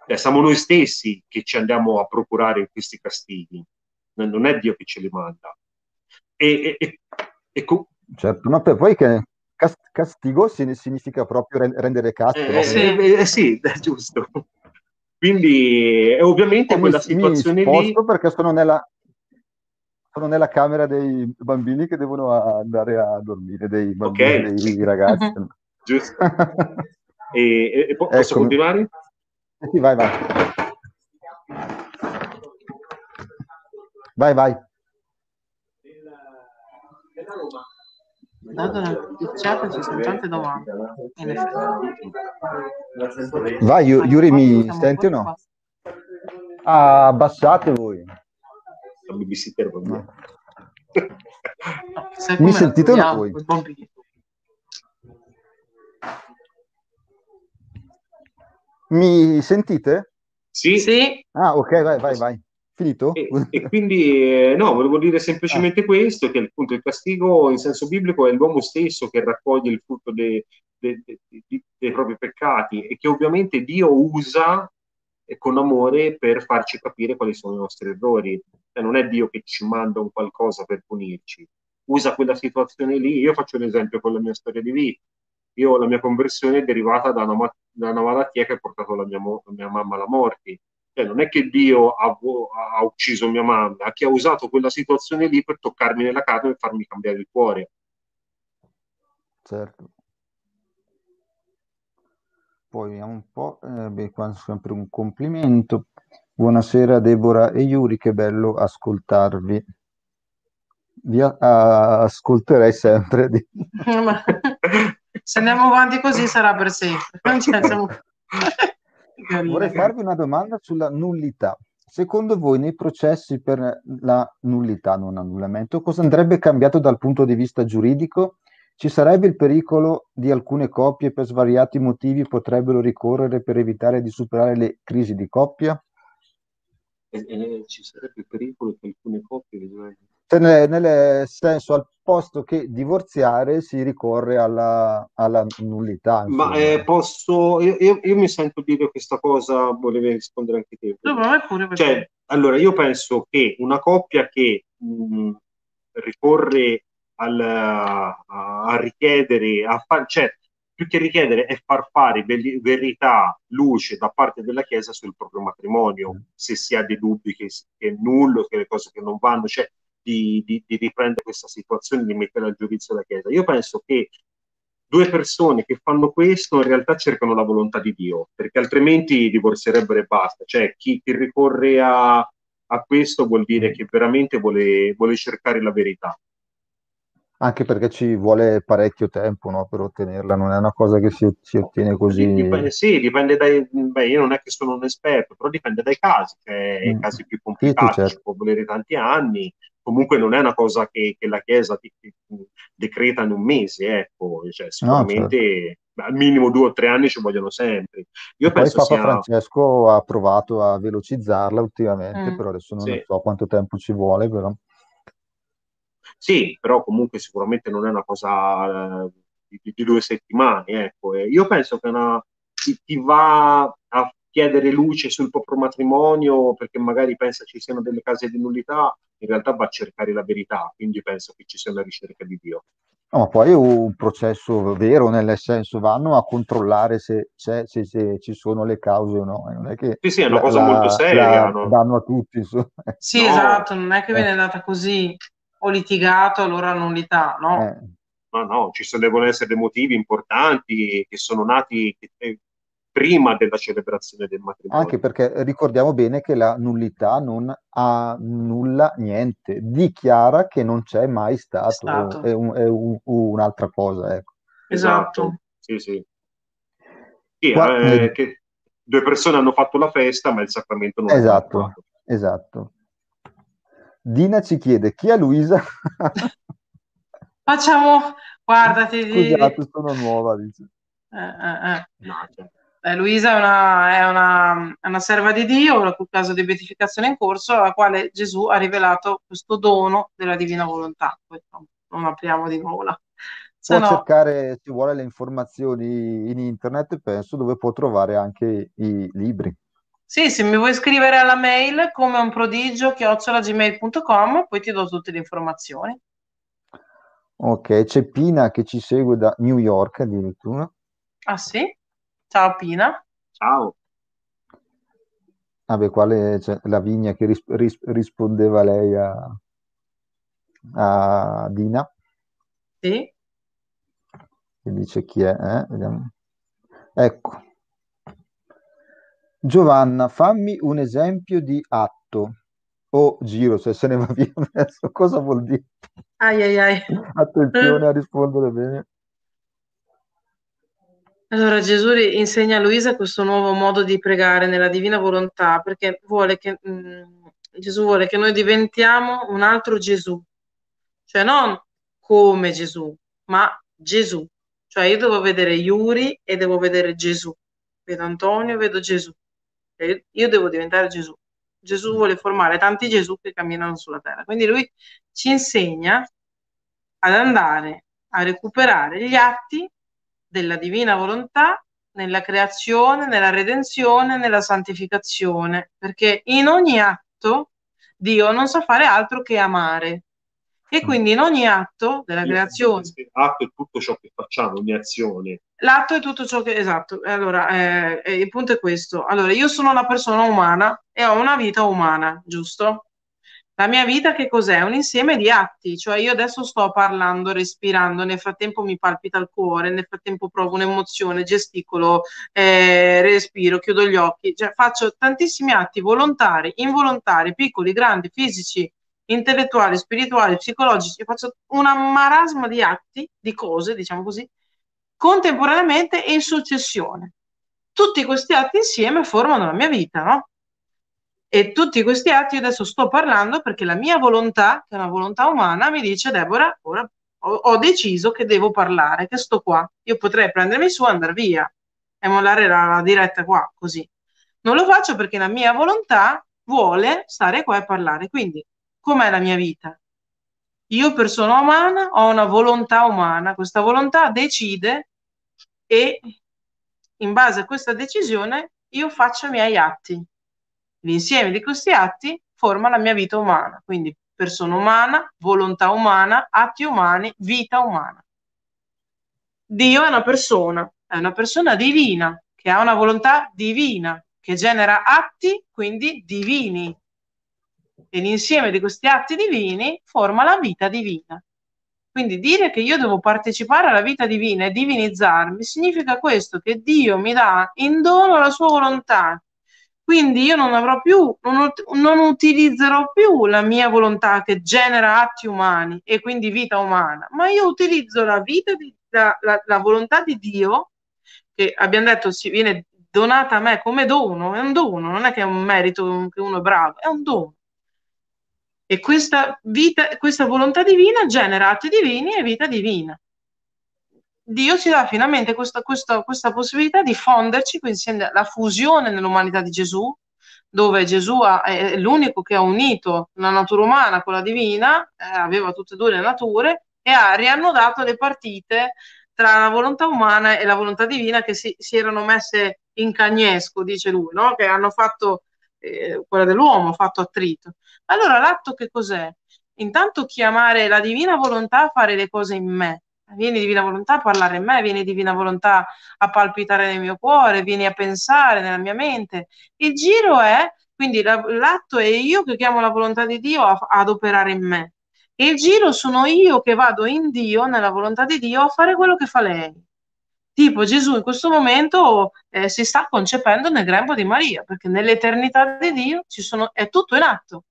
Cioè, siamo noi stessi che ci andiamo a procurare questi castighi, non è Dio che ce li manda. E, e, e, certo, ma per poi che castigo significa proprio rendere castigo. Eh, sì, eh, sì, è giusto. Quindi è ovviamente quella situazione mi lì... perché sono nella, sono nella camera dei bambini che devono andare a dormire, dei bambini, okay. dei ragazzi. Giusto. e, e, e posso Eccomi. continuare? Sì, vai, vai. Vai, vai. Dato il chat ci sono tante domande. Vai, Yuri, mi senti o no? Ah, abbassate voi. La babysitter va Mi sentite o no voi? Mi sentite? Sì, Sì, Ah, ok, vai, vai, vai. Finito? E, e quindi eh, no, volevo dire semplicemente questo, che appunto il castigo in senso biblico è l'uomo stesso che raccoglie il frutto de- de- de- de- dei propri peccati e che ovviamente Dio usa eh, con amore per farci capire quali sono i nostri errori. Cioè, non è Dio che ci manda un qualcosa per punirci, usa quella situazione lì. Io faccio l'esempio con la mia storia di vita. Io la mia conversione è derivata da una, da una malattia che ha portato la mia, mo- la mia mamma alla morte. Cioè, non è che Dio ha, ha ucciso mia mamma, che ha usato quella situazione lì per toccarmi nella carne e farmi cambiare il cuore. Certo. Poi vediamo un po', eh, beh, qua sempre un complimento. Buonasera Deborah e Yuri, che bello ascoltarvi. Vi a- a- ascolterei sempre. di- se andiamo avanti così sarà per sempre. Cioè, siamo- Vorrei carina. farvi una domanda sulla nullità. Secondo voi nei processi per la nullità, non annullamento, cosa andrebbe cambiato dal punto di vista giuridico? Ci sarebbe il pericolo di alcune coppie per svariati motivi potrebbero ricorrere per evitare di superare le crisi di coppia? E, e ci sarebbe il pericolo che alcune coppie bisogna- nel, nel senso, al posto che divorziare si ricorre alla, alla nullità, Ma insomma. eh, posso, io, io- io mi sento dire questa cosa, volevi rispondere anche te. No, ma pure perché- Cioè, allora, io penso che una coppia che mh, ricorre al- a, a richiedere, a far, cioè, più che richiedere è far fare veri- verità, luce da parte della Chiesa sul proprio matrimonio, se si ha dei dubbi che, che è nullo, che le cose che non vanno, cioè di, di, di riprendere questa situazione, di mettere al giudizio la Chiesa. Io penso che due persone che fanno questo in realtà cercano la volontà di Dio, perché altrimenti divorzierebbero e basta. Cioè, chi, chi ricorre a, a questo vuol dire che veramente vuole, vuole cercare la verità. Anche perché ci vuole parecchio tempo, no, per ottenerla, non è una cosa che si, si ottiene così. Dipende, sì, dipende dai. Beh, io non è che sono un esperto, però dipende dai casi. Cioè, Mm. i casi più complicati certo. ci può volere tanti anni. Comunque non è una cosa che, che la Chiesa ti- ti- decreta in un mese, ecco. Cioè, sicuramente al minimo due o tre anni ci vogliono sempre. Io Poi penso Papa sia. Francesco ha provato a velocizzarla ultimamente, Mm. però adesso non Sì. so quanto tempo ci vuole, però. Sì, però comunque sicuramente non è una cosa eh, di, di due settimane, ecco. E io penso che una, chi, chi va a chiedere luce sul proprio matrimonio perché magari pensa ci siano delle case di nullità, in realtà va a cercare la verità, quindi penso che ci sia una ricerca di Dio. No, ma poi è un processo vero, nel senso vanno a controllare se, c'è- se- se ci sono le cause o no. Non è che Sì, sì, è una la- cosa la- molto seria, la no? danno a tutti, insomma. Sì, No. esatto, non è che Eh. viene data così, ho litigato, allora nullità, no? Eh, Ma no, ci sono, devono essere dei motivi importanti che sono nati eh, prima della celebrazione del matrimonio. Anche perché ricordiamo bene che la nullità non annulla niente, dichiara che non c'è mai stato, Stato. è, un- è un- un'altra cosa, ecco. Esatto. Sì, sì. Sì, Qua- eh, che due persone hanno fatto la festa, ma il sacramento non è Esatto, fatto. esatto. Dina ci chiede chi è Luisa? Facciamo, guardati, Scusate, sono nuova, dice. eh, eh, eh. No, cioè, Eh, Luisa è una, è una- è una serva di Dio, la cui caso di beatificazione in corso, alla quale Gesù ha rivelato questo dono della divina volontà. No, non apriamo di nuovo la... Se Può no, cercare, se vuole, le informazioni in internet, penso, dove può trovare anche i libri. sì, se mi vuoi scrivere alla mail come un prodigio chiocciolagmail.com, poi ti do tutte le informazioni. Ok, c'è Pina che ci segue da New York addirittura. Ah sì? Ciao Pina. ciao. Vabbè, quale c'è Lavinia che ris- ris- rispondeva lei a, a Dina, Sì? che dice chi è, eh? Vediamo. Ecco. Giovanna, fammi un esempio di atto o giro, se se ne va via adesso, cosa vuol dire? Ai ai ai. Attenzione a rispondere bene. Allora Gesù insegna a Luisa questo nuovo modo di pregare nella divina volontà perché vuole che mh, Gesù vuole che noi diventiamo un altro Gesù, cioè non come Gesù, ma Gesù. Cioè io devo vedere Yuri e devo vedere Gesù. Vedo Antonio, vedo Gesù. Io devo diventare Gesù. Gesù vuole formare tanti Gesù che camminano sulla terra. Quindi lui ci insegna ad andare a recuperare gli atti della divina volontà nella creazione, nella redenzione, nella santificazione, perché in ogni atto Dio non sa fare altro che amare. E mm. quindi in ogni atto della creazione. L'atto è tutto ciò che facciamo, ogni azione. L'atto è tutto ciò che. Esatto. Allora, eh, eh, il punto è questo. Allora, io sono una persona umana e ho una vita umana, giusto? La mia vita che cos'è? Un insieme di atti, cioè io adesso sto parlando, respirando, nel frattempo mi palpita il cuore, nel frattempo provo un'emozione, gesticolo, eh, respiro, chiudo gli occhi, cioè faccio tantissimi atti volontari, involontari, piccoli, grandi, fisici, intellettuali, spirituali, psicologici, faccio una marasma di atti, di cose, diciamo così, contemporaneamente e in successione. Tutti questi atti insieme formano la mia vita, no? E tutti questi atti adesso sto parlando perché la mia volontà, che è una volontà umana, mi dice Deborah, ora ho, ho deciso che devo parlare, che sto qua. Io potrei prendermi su e andare via e mollare la, la diretta qua, così. Non lo faccio perché la mia volontà vuole stare qua e parlare. Quindi, com'è la mia vita? Io, persona umana, ho una volontà umana. Questa volontà decide e in base a questa decisione io faccio i miei atti. L'insieme di questi atti forma la mia vita umana, quindi persona umana, volontà umana, atti umani, vita umana. Dio è una persona, è una persona divina, che ha una volontà divina, che genera atti, quindi divini. E l'insieme di questi atti divini forma la vita divina. Quindi dire che io devo partecipare alla vita divina e divinizzarmi significa questo, che Dio mi dà in dono la sua volontà, quindi io non avrò più, non, non utilizzerò più la mia volontà che genera atti umani e quindi vita umana, ma io utilizzo la vita, di, la, la, la volontà di Dio, che abbiamo detto si viene donata a me come dono, è un dono, non è che è un merito che uno è bravo, è un dono. E questa, vita, questa volontà divina genera atti divini e vita divina. Dio ci dà finalmente questa, questa, questa possibilità di fonderci, quindi la fusione nell'umanità di Gesù, dove Gesù è l'unico che ha unito la natura umana con la divina, eh, aveva tutte e due le nature, e ha riannodato le partite tra la volontà umana e la volontà divina che si, si erano messe in cagnesco, dice lui, no? che hanno fatto, eh, quella dell'uomo, fatto attrito. Allora l'atto che cos'è? Intanto chiamare la divina volontà a fare le cose in me, vieni divina volontà a parlare in me, vieni divina volontà a palpitare nel mio cuore, vieni a pensare nella mia mente. Il giro è, quindi l'atto è io che chiamo la volontà di Dio a, ad operare in me. E il giro sono io che vado in Dio, nella volontà di Dio, a fare quello che fa lei. Tipo Gesù in questo momento eh, si sta concependo nel grembo di Maria, perché nell'eternità di Dio sono, è tutto in atto.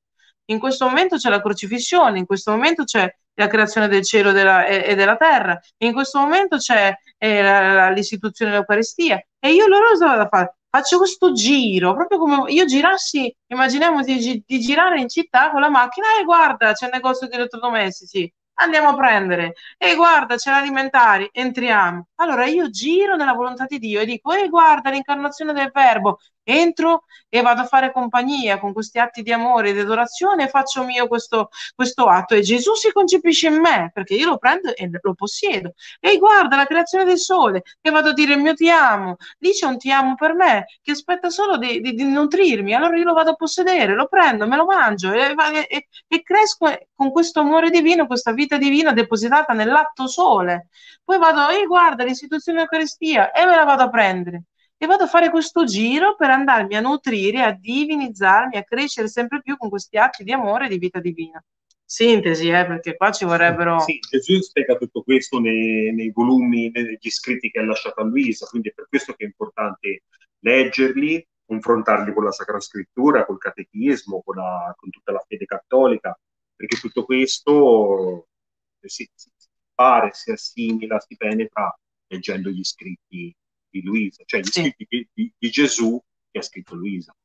In questo momento c'è la crocifissione, in questo momento c'è la creazione del cielo e della, e, e della terra. In questo momento c'è eh, la, la, l'istituzione dell'Eucaristia e io loro cosa vado a fare? Faccio questo giro, proprio come io girassi, immaginiamo di, di girare in città con la macchina e guarda, c'è il negozio di elettrodomestici, andiamo a prendere. E guarda, c'è l'alimentari, entriamo. Allora io giro nella volontà di Dio e dico, e guarda l'incarnazione del verbo, entro e vado a fare compagnia con questi atti di amore e di adorazione e faccio mio questo, questo atto. E Gesù si concepisce in me perché io lo prendo e lo possiedo. E guarda la creazione del sole che vado a dire mio ti amo. Lì c'è un ti amo per me che aspetta solo di, di, di nutrirmi. Allora io lo vado a possedere lo prendo, me lo mangio e, e, e cresco con questo amore divino questa vita divina depositata nell'atto sole. Poi vado e guarda l'istituzione dell'Eucaristia e me la vado a prendere e vado a fare questo giro per andarmi a nutrire, a divinizzarmi, a crescere sempre più con questi atti di amore e di vita divina. Sintesi, eh, perché qua ci vorrebbero... Sì, Gesù spiega tutto questo nei, nei volumi, negli scritti che ha lasciato a Luisa, quindi è per questo che è importante leggerli, confrontarli con la Sacra Scrittura, col Catechismo, con, la, con tutta la fede cattolica, perché tutto questo si, si pare, si assimila, si penetra leggendo gli scritti di Luisa, cioè gli sì. scritti di, di, Gesù che ha scritto Luisa.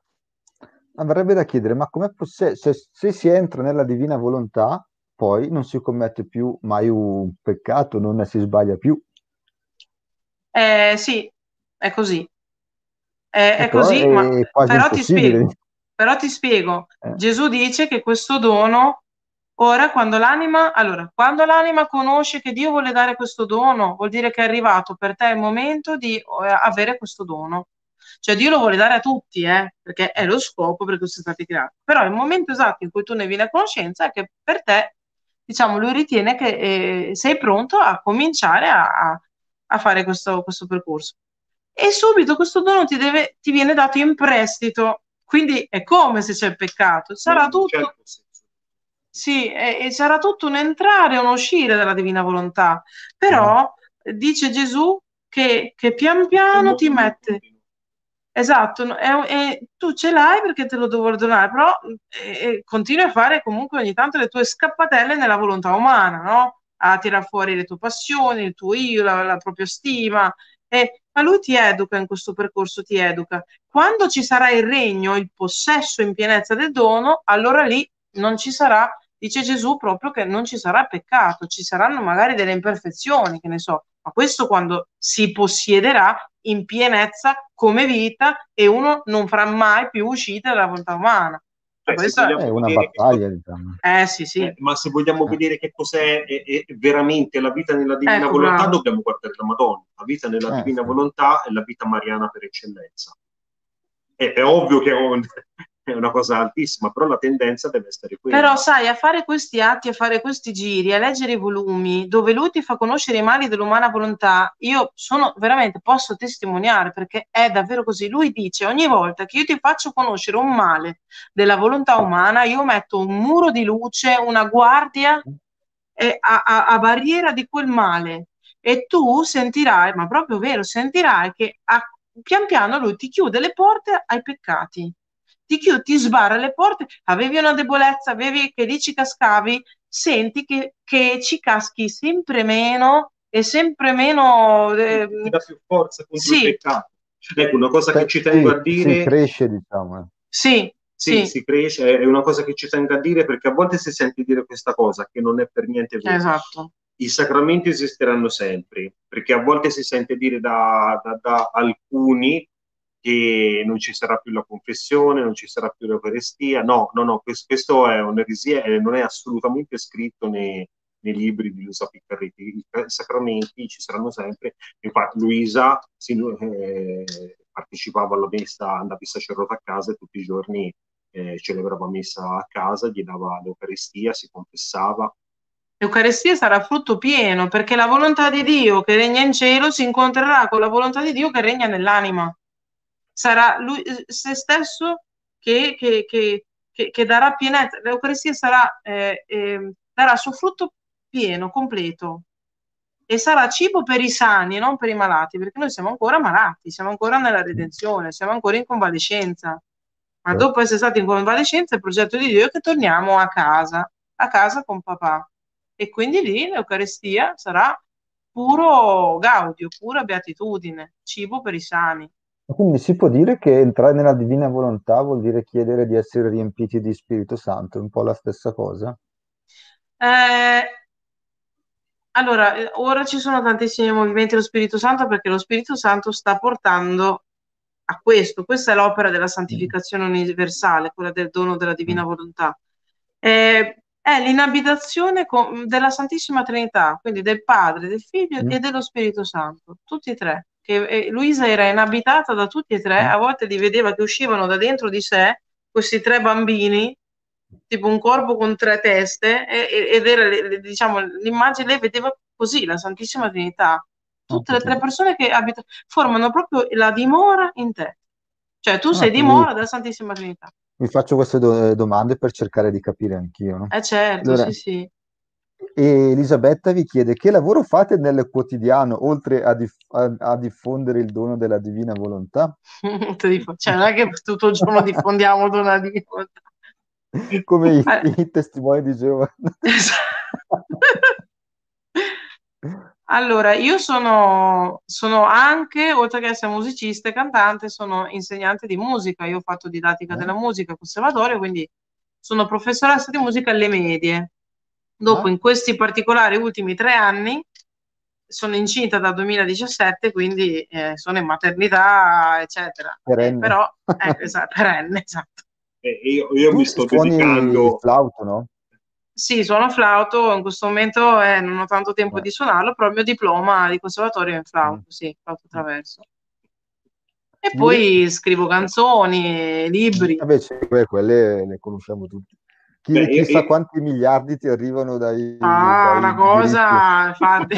avrebbe da chiedere, ma com'è possibile, se, se si entra nella divina volontà, poi non si commette più mai un peccato, non si sbaglia più. Eh, sì, è così. È, è così, è ma però ti spiego, però ti spiego. Eh. Gesù dice che questo dono, ora quando l'anima, allora, quando l'anima conosce che Dio vuole dare questo dono, vuol dire che è arrivato per te il momento di eh, avere questo dono. Cioè Dio lo vuole dare a tutti, eh, perché è lo scopo per cui siamo stati creati. Però il momento esatto in cui tu ne vieni a conoscenza è che per te, diciamo, lui ritiene che eh, sei pronto a cominciare a, a fare questo, questo, percorso. E subito questo dono ti, deve, ti viene dato in prestito, quindi è come se c'è il peccato. Sarà tutto... Certo, sì, e, e sarà tutto un entrare e un uscire dalla divina volontà. Però mm. dice Gesù che, che pian piano ti mette Esatto, è, è, tu ce l'hai perché te lo devo donare, però eh, continui a fare comunque ogni tanto le tue scappatelle nella volontà umana, no? A tirare fuori le tue passioni, il tuo io, la, la propria stima. Eh, ma lui ti educa in questo percorso, ti educa. Quando ci sarà il regno, il possesso in pienezza del dono, allora lì non ci sarà, dice Gesù proprio che non ci sarà peccato, ci saranno magari delle imperfezioni, che ne so, ma questo quando si possiederà in pienezza come vita e uno non farà mai più uscita dalla volontà umana. Cioè, Questa è una battaglia, diciamo. Eh, sì, sì. Eh, ma se vogliamo eh. vedere che cos'è è, è veramente la vita nella divina ecco, volontà, bravo. dobbiamo guardare la Madonna. La vita nella eh, divina sì. volontà è la vita mariana per eccellenza. È, è ovvio che è una cosa altissima, però la tendenza deve essere quella. Però sai, a fare questi atti, a fare questi giri, a leggere i volumi, dove lui ti fa conoscere i mali dell'umana volontà, io sono veramente, posso testimoniare, perché è davvero così. Lui dice, ogni volta che io ti faccio conoscere un male della volontà umana, io metto un muro di luce, una guardia eh, a, a, a barriera di quel male. E tu sentirai, ma proprio vero, sentirai che a, pian piano lui ti chiude le porte ai peccati ti chiudi, ti sbarra le porte, avevi una debolezza, avevi che lì ci cascavi, senti che, che ci caschi sempre meno e sempre meno... Eh, ti dà più forza contro sì. il peccato. Ecco, una cosa che ci tengo a dire... Si cresce, diciamo. Eh. Sì, sì, sì, si cresce, è una cosa che ci tengo a dire perché a volte si sente dire questa cosa che non è per niente vero. Esatto. I sacramenti esisteranno sempre, perché a volte si sente dire da, da, da alcuni che non ci sarà più la confessione, non ci sarà più l'Eucaristia. No, no, no, questo, questo è un'eresia e non è assolutamente scritto nei, nei libri di Luisa Piccarretti. I sacramenti ci saranno sempre. Infatti, Luisa si, eh, partecipava alla messa, andavi sacerdote a casa e tutti i giorni eh, celebrava messa a casa, gli dava l'Eucaristia, si confessava. L'Eucaristia sarà frutto pieno perché la volontà di Dio che regna in cielo si incontrerà con la volontà di Dio che regna nell'anima sarà lui eh, se stesso che, che, che, che darà pienezza, l'Eucaristia sarà, eh, eh, darà suo frutto pieno, completo e sarà cibo per i sani e non per i malati, perché noi siamo ancora malati, siamo ancora nella redenzione, siamo ancora in convalescenza. Ma dopo essere stati in convalescenza, il progetto di Dio è che torniamo a casa, a casa con papà. E quindi lì l'Eucaristia sarà puro gaudio, pura beatitudine, cibo per i sani. Quindi si può dire che entrare nella divina volontà vuol dire chiedere di essere riempiti di Spirito Santo, è un po' la stessa cosa? Eh, allora, eh, ora ci sono tantissimi movimenti dello Spirito Santo perché lo Spirito Santo sta portando a questo. Questa è l'opera della santificazione universale, quella del dono della divina mm. volontà. Eh, è l'inabitazione con, della Santissima Trinità, quindi del Padre, del Figlio mm. e dello Spirito Santo, tutti e tre che eh, Luisa era inabitata da tutti e tre, mm. a volte li vedeva che uscivano da dentro di sé questi tre bambini, tipo un corpo con tre teste, e, ed era diciamo, l'immagine, lei vedeva così la Santissima Trinità. Tutte le tre persone che abitano, formano proprio la dimora in te. Cioè tu ah, sei dimora della Santissima Trinità. Mi faccio queste do- domande per cercare di capire anch'io. No? Eh certo, allora, sì, sì. E Elisabetta vi chiede che lavoro fate nel quotidiano oltre a, dif- a, a diffondere il dono della divina volontà? cioè, non è che tutto il giorno diffondiamo il dono della divina volontà. Come i, eh. i testimoni di Geova. Allora, io sono, sono anche, oltre che essere musicista e cantante, sono insegnante di musica. Io ho fatto didattica della Eh? musica al conservatorio, quindi sono professoressa di musica alle medie. Dopo, Ah, in questi particolari ultimi tre anni, sono incinta dal 2017, quindi eh, sono in maternità, eccetera. Eh, perenne. però, ecco, esatto, perenne, esatto. Eh, io, io mi sto suoni il dedicando, flauto, no? Sì, suono flauto, in questo momento eh, non ho tanto tempo Eh. di suonarlo, però il mio diploma di conservatorio è in Mm. flauto, sì, flauto traverso. E poi scrivo canzoni, libri. Que- quelle le conosciamo tutti. Chi- beh, io- chissà io- quanti miliardi ti arrivano dai, Ah, dai una diritti. cosa, infatti,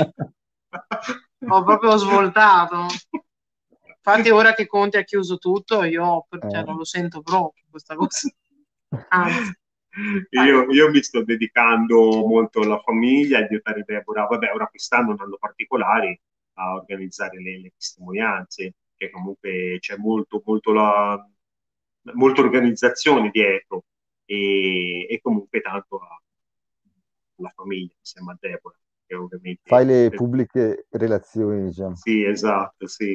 ho proprio svoltato. Infatti ora che Conte ha chiuso tutto, io cioè, Eh. non lo sento proprio questa cosa. Anzi, io, io mi sto dedicando molto alla famiglia, a aiutare Deborah, vabbè, ora quest'anno un anno particolare, a organizzare le, le testimonianze, che comunque c'è molto, molto la, molta organizzazione dietro e, e comunque tanto a- alla famiglia insieme a Deborah, che ovviamente... Fai le pubbliche relazioni, diciamo. Sì, esatto, sì.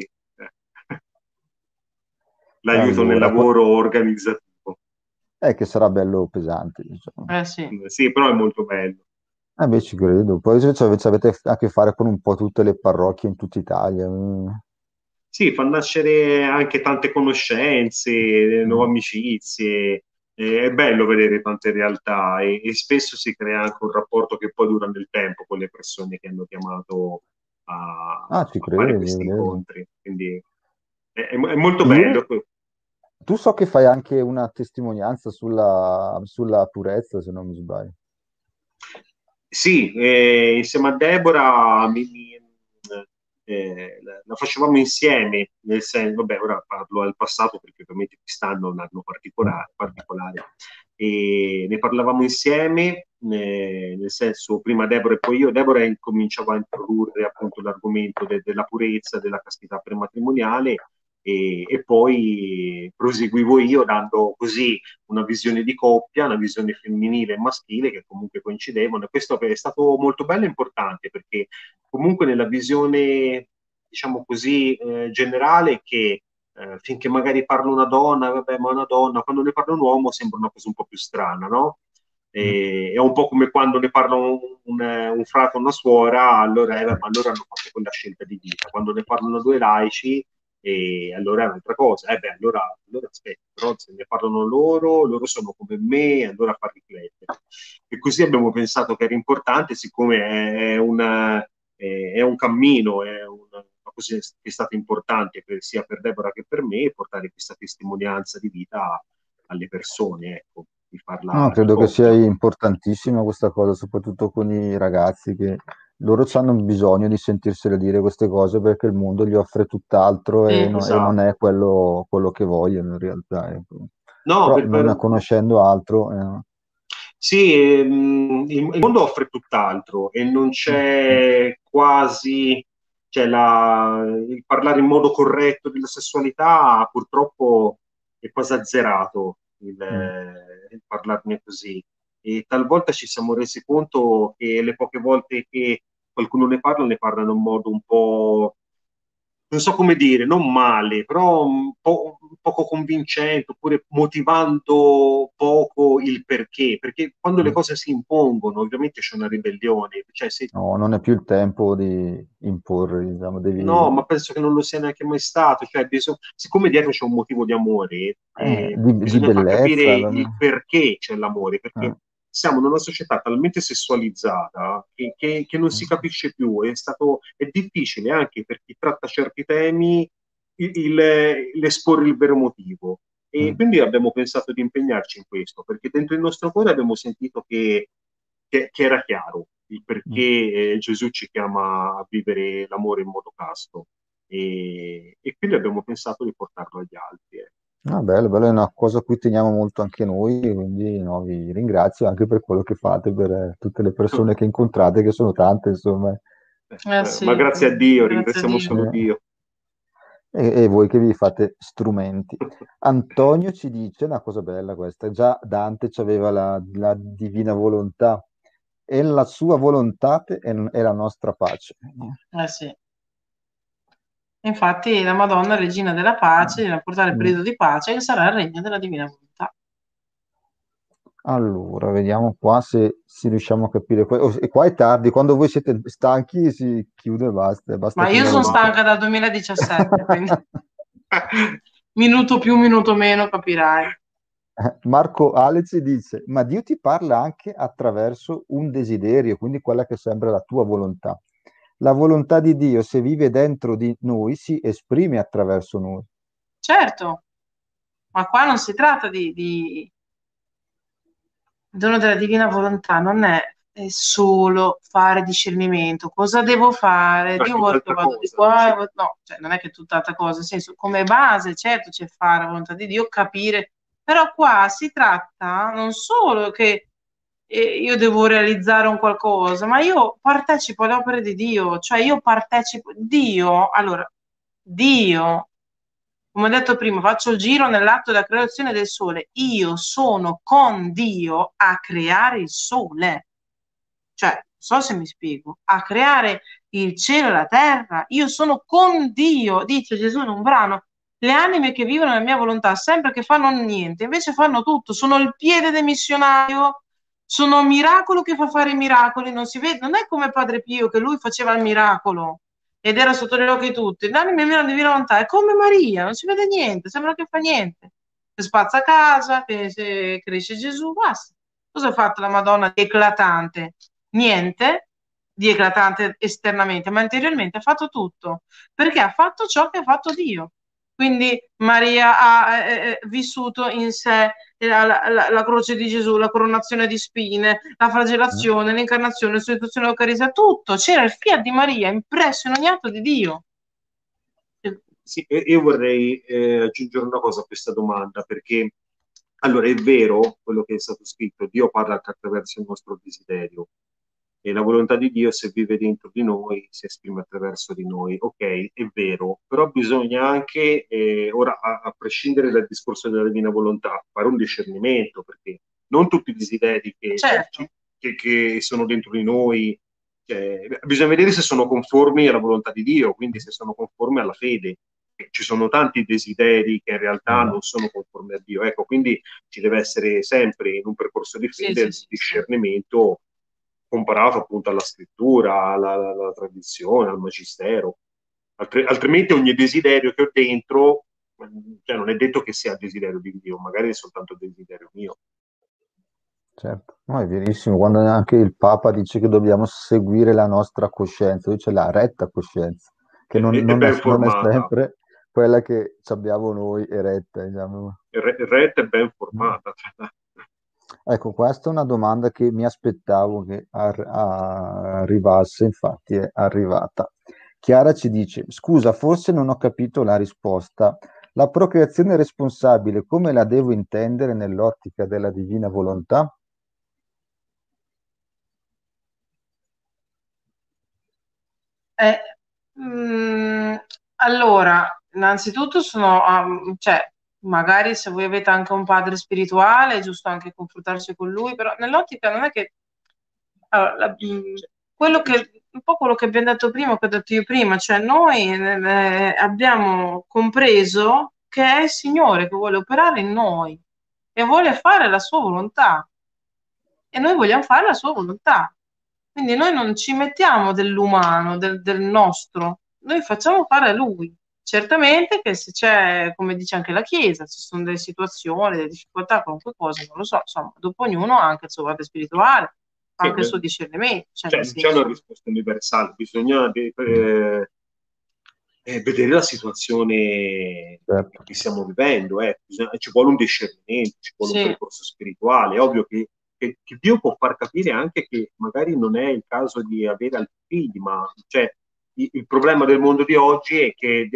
L'aiuto Allora, nel lavoro organizzativo. Eh, che sarà bello pesante, diciamo. eh sì. Sì, però è molto bello. Eh beh, ci credo. Poi cioè, ci avete a che fare con un po' tutte le parrocchie in tutta Italia. mm. Sì, fa nascere anche tante conoscenze, nuove amicizie. È bello vedere tante realtà e, e spesso si crea anche un rapporto che poi dura nel tempo con le persone che hanno chiamato a, Ah, ci a fare questi incontri. Quindi è, è- è molto Io- bello. Tu so che fai anche una testimonianza sulla, sulla purezza, se non mi sbaglio. Sì, eh, insieme a Deborah mi- mi- eh, la, facevamo insieme, nel senso, vabbè, ora parlo al passato perché ovviamente quest'anno è un anno particolare, particolare. e ne parlavamo insieme, eh, nel senso prima Deborah e poi io. Deborah incominciava a introdurre appunto l'argomento de- della purezza, della castità prematrimoniale e, e poi proseguivo io dando così una visione di coppia, una visione femminile e maschile che comunque coincidevano e questo è stato molto bello e importante perché comunque nella visione diciamo così eh, generale che eh, finché magari parla una donna, vabbè ma una donna, quando ne parla un uomo sembra una cosa un po' più strana, no? E, è un po' come quando ne parla un, un, un frate o una suora, allora, eh, ma allora hanno fatto quella scelta di vita. Quando ne parlano due laici, e allora è un'altra cosa. Eh beh, allora, allora aspetta, però se ne parlano loro, loro sono come me, allora fa riflettere. E così abbiamo pensato che era importante, siccome è, una, è un cammino, è una cosa che è stata importante per, sia per Deborah che per me, portare questa testimonianza di vita alle persone, ecco, di farla. No, credo che sia importantissima questa cosa, soprattutto con i ragazzi che loro hanno bisogno di sentirsene dire queste cose perché il mondo gli offre tutt'altro e, Eh, non, esatto. e non è quello, quello che vogliono in realtà. Ecco. No, per, non per... conoscendo altro... Eh. Sì, ehm, il, il mondo offre tutt'altro e non c'è quasi, cioè la, il parlare in modo corretto della sessualità purtroppo è quasi azzerato il, Mm. il parlarne così. E talvolta ci siamo resi conto che le poche volte che qualcuno ne parla, ne parlano in modo un po', non so come dire, non male, però un po' poco convincente, oppure motivando poco il perché, perché quando le Mm. cose si impongono, ovviamente c'è una ribellione, cioè se No, non è più il tempo di imporre, diciamo, devi... No, ma penso che non lo sia neanche mai stato. Cioè, bisog- siccome dietro c'è un motivo di amore, Eh, eh, di, di bellezza. capire il perché c'è l'amore, perché Eh. Siamo in una società talmente sessualizzata che, che- che non si capisce più. È stato, è difficile anche per chi tratta certi temi il, il- l'esporre il vero motivo. E Mm. quindi abbiamo pensato di impegnarci in questo, perché dentro il nostro cuore abbiamo sentito che, che- che era chiaro il perché eh, Gesù ci chiama a vivere l'amore in modo casto. E, e quindi abbiamo pensato di portarlo agli altri. eh. Ah, bello, bello, è una cosa a cui teniamo molto anche noi, quindi no, vi ringrazio anche per quello che fate, per eh, tutte le persone che incontrate, che sono tante, insomma, Eh, Eh, sì, ma grazie a Dio, grazie a ringraziamo Dio. solo. Dio. e, e voi che vi fate strumenti. Antonio ci dice una cosa bella questa, già Dante aveva la, la divina volontà e la sua volontà è, è la nostra pace. Eh sì. Infatti la Madonna, regina della pace, viene a portare il periodo di pace che sarà il regno della divina volontà. Allora, vediamo qua se, se riusciamo a capire. Oh, e qua è tardi, quando voi siete stanchi si chiude e basta. basta Ma io sono stanca dal 2017, quindi minuto più, minuto meno, capirai. Marco Aleci dice, ma Dio ti parla anche attraverso un desiderio, quindi quella che sembra la tua volontà. La volontà di Dio, se vive dentro di noi, si esprime attraverso noi. Certo, ma qua non si tratta di, di... Il dono della divina volontà non è, è, solo fare discernimento. Cosa devo fare? Dio vuole che vado di qua. Sì. No, cioè, non è che è tutt'altra cosa. Nel senso, come base, certo, c'è fare la volontà di Dio, capire però qua si tratta non solo che io devo realizzare un qualcosa, ma io partecipo alle opere di Dio, cioè io partecipo, Dio, allora, Dio, come ho detto prima, faccio il giro nell'atto della creazione del sole, io sono con Dio a creare il sole, cioè, so se mi spiego, a creare il cielo e la terra, io sono con Dio, dice Gesù in un brano, le anime che vivono nella mia volontà, sempre che fanno niente, invece fanno tutto, sono il piede del missionario, sono un miracolo che fa fare i miracoli, non si vede, non è come Padre Pio che lui faceva il miracolo ed era sotto gli occhi di tutti, l'anima nella divina volontà, è come Maria, non si vede niente, sembra che fa niente, che spazza casa, che cresce Gesù, basta. Cosa ha fatto la Madonna di eclatante? Niente, di eclatante esternamente, ma interiormente ha fatto tutto, perché ha fatto ciò che ha fatto Dio. Quindi Maria ha eh, eh, eh, vissuto in sé la, la, la, croce di Gesù, la coronazione di spine, la flagellazione, mm. l'incarnazione, l'istituzione dell'Eucaristia, tutto. C'era il fiat di Maria impresso in ogni atto di Dio. Sì, io vorrei eh, aggiungere una cosa a questa domanda, perché allora è vero quello che è stato scritto, Dio parla attraverso il nostro desiderio, e la volontà di Dio se vive dentro di noi si esprime attraverso di noi. Ok, è vero, però bisogna anche, eh, ora a, a, prescindere dal discorso della divina volontà, fare un discernimento, perché non tutti i desideri che, certo. che, che sono dentro di noi, cioè, bisogna vedere se sono conformi alla volontà di Dio, quindi se sono conformi alla fede. Ci sono tanti desideri che in realtà mm. non sono conformi a Dio, ecco, quindi ci deve essere sempre in un percorso di fede sì, il sì, discernimento comparato appunto alla scrittura, alla, alla, tradizione, al magistero. Altri, altrimenti ogni desiderio che ho dentro, cioè non è detto che sia desiderio di Dio, magari è soltanto desiderio mio. Certo, no, è verissimo, quando anche il Papa dice che dobbiamo seguire la nostra coscienza, dice la retta coscienza, che non, non, è, non è, sempre quella che abbiamo noi eretta. Diciamo. Retta e ben formata. Ecco, questa è una domanda che mi aspettavo che ar- arrivasse, infatti è arrivata. Chiara ci dice, scusa, forse non ho capito la risposta. La procreazione responsabile, come la devo intendere nell'ottica della divina volontà? Eh, mh, mm, allora, innanzitutto sono, um, cioè, magari se voi avete anche un padre spirituale è giusto anche confrontarsi con lui, però nell'ottica non è che allora, la, quello che un po' quello che abbiamo detto prima, che ho detto io prima, cioè noi eh, abbiamo compreso che è il Signore che vuole operare in noi e vuole fare la sua volontà e noi vogliamo fare la sua volontà. Quindi noi non ci mettiamo dell'umano, del, del nostro, noi facciamo fare a lui. Certamente che se c'è, come dice anche la Chiesa, ci sono delle situazioni, delle difficoltà, qualunque cosa, non lo so, insomma, dopo ognuno ha anche il suo padre spirituale, sì, anche il suo discernimento. Cioè, cioè non c'è una risposta universale, bisogna eh, eh, vedere la situazione certo. che stiamo vivendo, eh. bisogna, ci vuole un discernimento, ci vuole sì. un percorso spirituale, è ovvio che, che, che, Dio può far capire anche che magari non è il caso di avere altri figli, ma cioè, il problema del mondo di oggi è che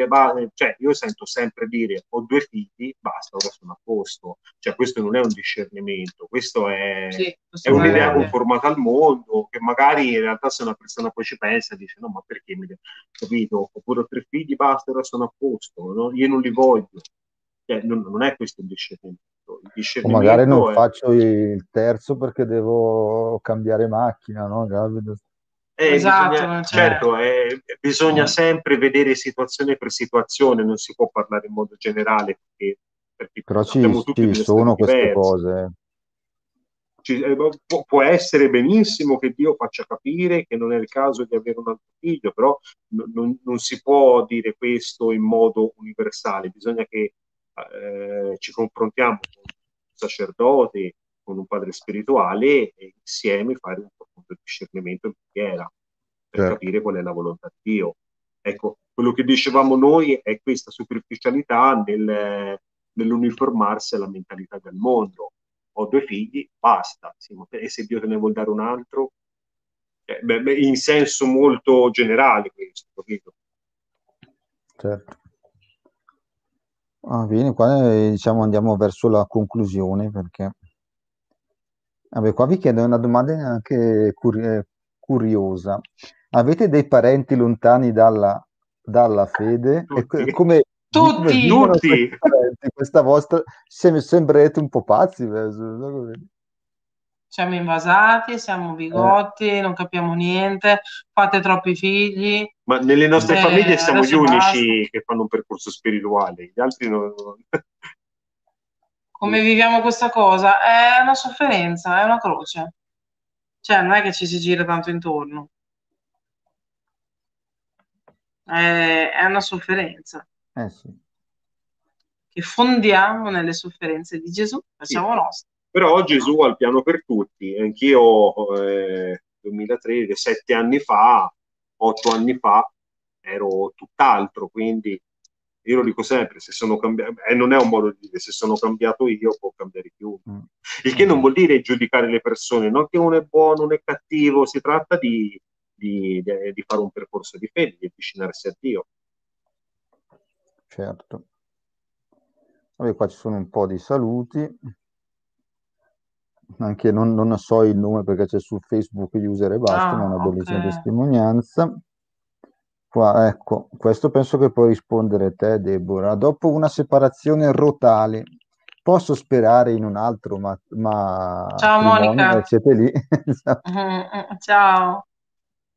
cioè, io sento sempre dire ho due figli, basta, ora sono a posto. Cioè, questo non è un discernimento, questo è, sì, è un'idea conformata al mondo che magari in realtà se una persona poi ci pensa dice no, ma perché mi capito? Oppure ho tre figli, basta, ora sono a posto, no? io non li voglio. Cioè, non, non, è questo il discernimento. il O magari non discernimento è... faccio il terzo perché devo cambiare macchina, no, Davide? Eh, Esatto, bisogna, cioè, certo, eh, bisogna sempre vedere situazione per situazione, non si può parlare in modo generale perché, perché Però ci, ci sono queste diverse. cose. Ci- eh, può, può essere benissimo che Dio faccia capire che non è il caso di avere un altro figlio, però n- non, non si può dire questo in modo universale, bisogna che eh, ci confrontiamo con un sacerdote, con un padre spirituale e insieme fare un profondo discernimento in preghiera per Certo. capire qual è la volontà di Dio. Ecco, quello che dicevamo noi è questa superficialità nel- nell'uniformarsi alla mentalità del mondo. Ho due figli, basta. E se Dio te ne vuol dare un altro? Eh, beh, beh, in senso molto generale questo, capito? Certo. Ah, bene, qua eh, diciamo andiamo verso la conclusione perché... Vabbè, qua vi chiedo una domanda anche curi- eh, curiosa. Avete dei parenti lontani dalla, dalla fede? E Tutti, come, di come tutti, tutti. parenti? Questa vostra... sem- sembrerete un po' pazzi. eh, siamo invasati, siamo Eh, bigotti, non capiamo niente, fate troppi figli, Ma nelle nostre eh, famiglie siamo gli adesso basta. unici che fanno un percorso spirituale, gli altri non... Come viviamo questa cosa? È una sofferenza, è una croce. Cioè, non è che ci si gira tanto intorno, è, è una sofferenza eh sì. che fondiamo nelle sofferenze di Gesù, Sì. facciamo nostre. Però Gesù ha il piano per tutti. Anch'io, eh, 2003, sette anni fa, otto anni fa, ero tutt'altro, quindi io lo dico sempre, se sono cambiato, e non è un modo di dire, se sono cambiato io può cambiare chiunque. Mm. Il che non vuol dire giudicare le persone, non che uno è buono, uno è cattivo, si tratta di, di- di- fare un percorso di fede, di avvicinarsi a Dio. Certo. Vabbè, qua ci sono un po' di saluti. Anche non, non so il nome perché c'è su Facebook user e basta, ma è Ah, una bellissima testimonianza. Qua, ecco, questo penso che puoi rispondere te, Deborah. Dopo una separazione rotale, posso sperare in un altro ma- Ciao matrimonio? Monica. Eh, siete lì? Mm, mm, Ciao.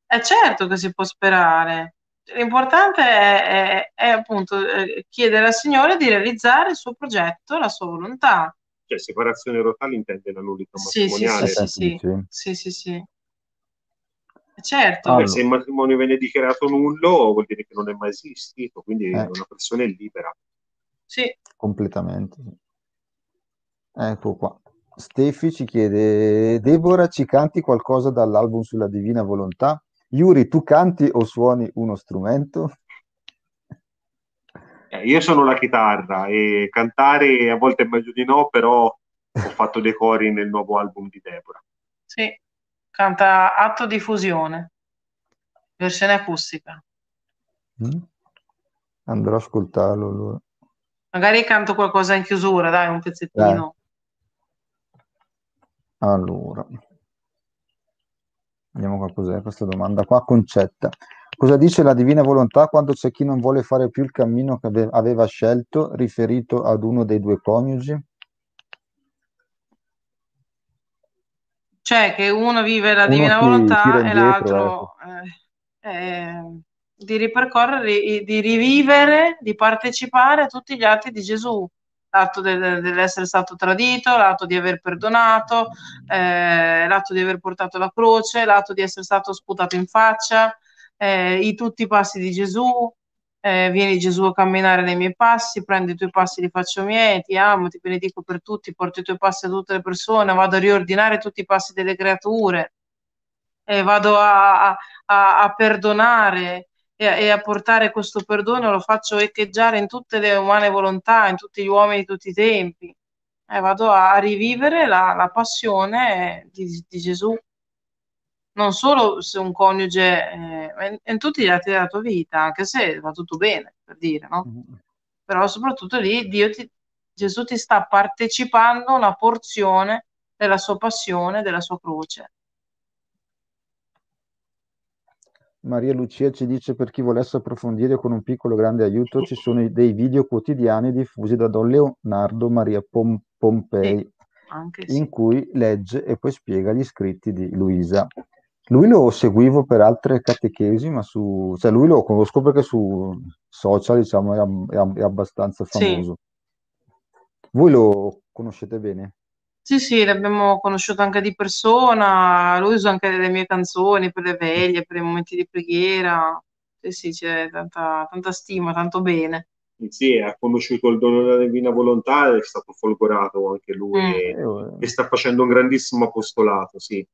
È certo che si può sperare. L'importante è, è- è appunto eh, chiedere al Signore di realizzare il suo progetto, la sua volontà. Cioè, separazione rotale intende la nullità Sì, sì, matrimoniale. sì, sì, sì, Semplice. sì, sì, sì. Certo, Allora. se il matrimonio viene dichiarato nullo, vuol dire che non è mai esistito, quindi Eh. una persona è libera. sì. Completamente. Ecco qua. Stefi ci chiede, Deborah, ci canti qualcosa dall'album sulla Divina Volontà? Yuri, tu canti o suoni uno strumento? Eh, io sono la chitarra e cantare a volte è meglio di no, però ho fatto dei cori nel nuovo album di Deborah. Sì, canta Atto di fusione, versione acustica. Mm? Andrò a ascoltarlo allora. Magari canto qualcosa in chiusura, dai, un pezzettino. Allora, vediamo qua cos'è questa domanda qua. Concetta. Cosa dice la Divina Volontà quando c'è chi non vuole fare più il cammino che ave- aveva scelto, riferito ad uno dei due coniugi? Cioè che uno vive la Uno divina volontà e l'altro eh, eh, di ripercorrere, di- di rivivere, di partecipare a tutti gli atti di Gesù. L'atto del- dell'essere stato tradito, l'atto di aver perdonato, eh, l'atto di aver portato la croce, l'atto di essere stato sputato in faccia, eh, i tutti i passi di Gesù, eh, vieni Gesù a camminare nei miei passi, prendi i tuoi passi li faccio miei, ti amo, ti benedico per tutti, porto i tuoi passi a tutte le persone, vado a riordinare tutti i passi delle creature, e vado a, a- a- perdonare e, e a portare questo perdono, lo faccio echeggiare in tutte le umane volontà, in tutti gli uomini di tutti i tempi. E vado a rivivere la, la passione di, di Gesù non solo se un coniuge, eh, ma in, in tutti gli atti della tua vita, anche se va tutto bene, per dire, no? Però soprattutto lì Dio ti- Gesù ti sta partecipando una porzione della sua passione, della sua croce. Maria Lucia ci dice per chi volesse approfondire con un piccolo grande aiuto ci sono dei video quotidiani diffusi da Don Leonardo Maria Pom- Pompei, Anche in sì. cui legge e poi spiega gli scritti di Luisa. Lui lo seguivo per altre catechesi, ma su, cioè lui lo conosco perché su social, diciamo, è, è abbastanza Sì. famoso. Voi lo conoscete bene? Sì, sì, l'abbiamo conosciuto anche di persona, lui usa anche le mie canzoni per le veglie, per i momenti di preghiera. Sì, sì, c'è tanta, tanta stima, tanto bene. Sì, ha conosciuto il dono della divina volontà e è stato folgorato anche lui Mm. e, Eh, e sta facendo un grandissimo apostolato, sì,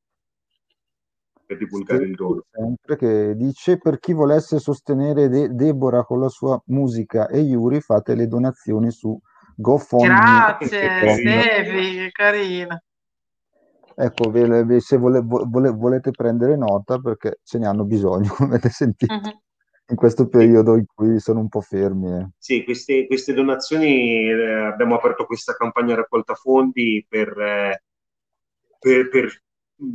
per divulgare il dono. sempre che dice per chi volesse sostenere De- Deborah con la sua musica e Yuri fate le donazioni su GoFundMe. Grazie. Stefi, che carina. Ecco, ve- ve- se vole- vole- volete prendere nota perché ce ne hanno bisogno, come avete sentito, Mhm. in questo periodo in cui sono un po' fermi. eh. Sì, queste, queste donazioni, eh, abbiamo aperto questa campagna raccolta fondi per, eh, per, per, mh,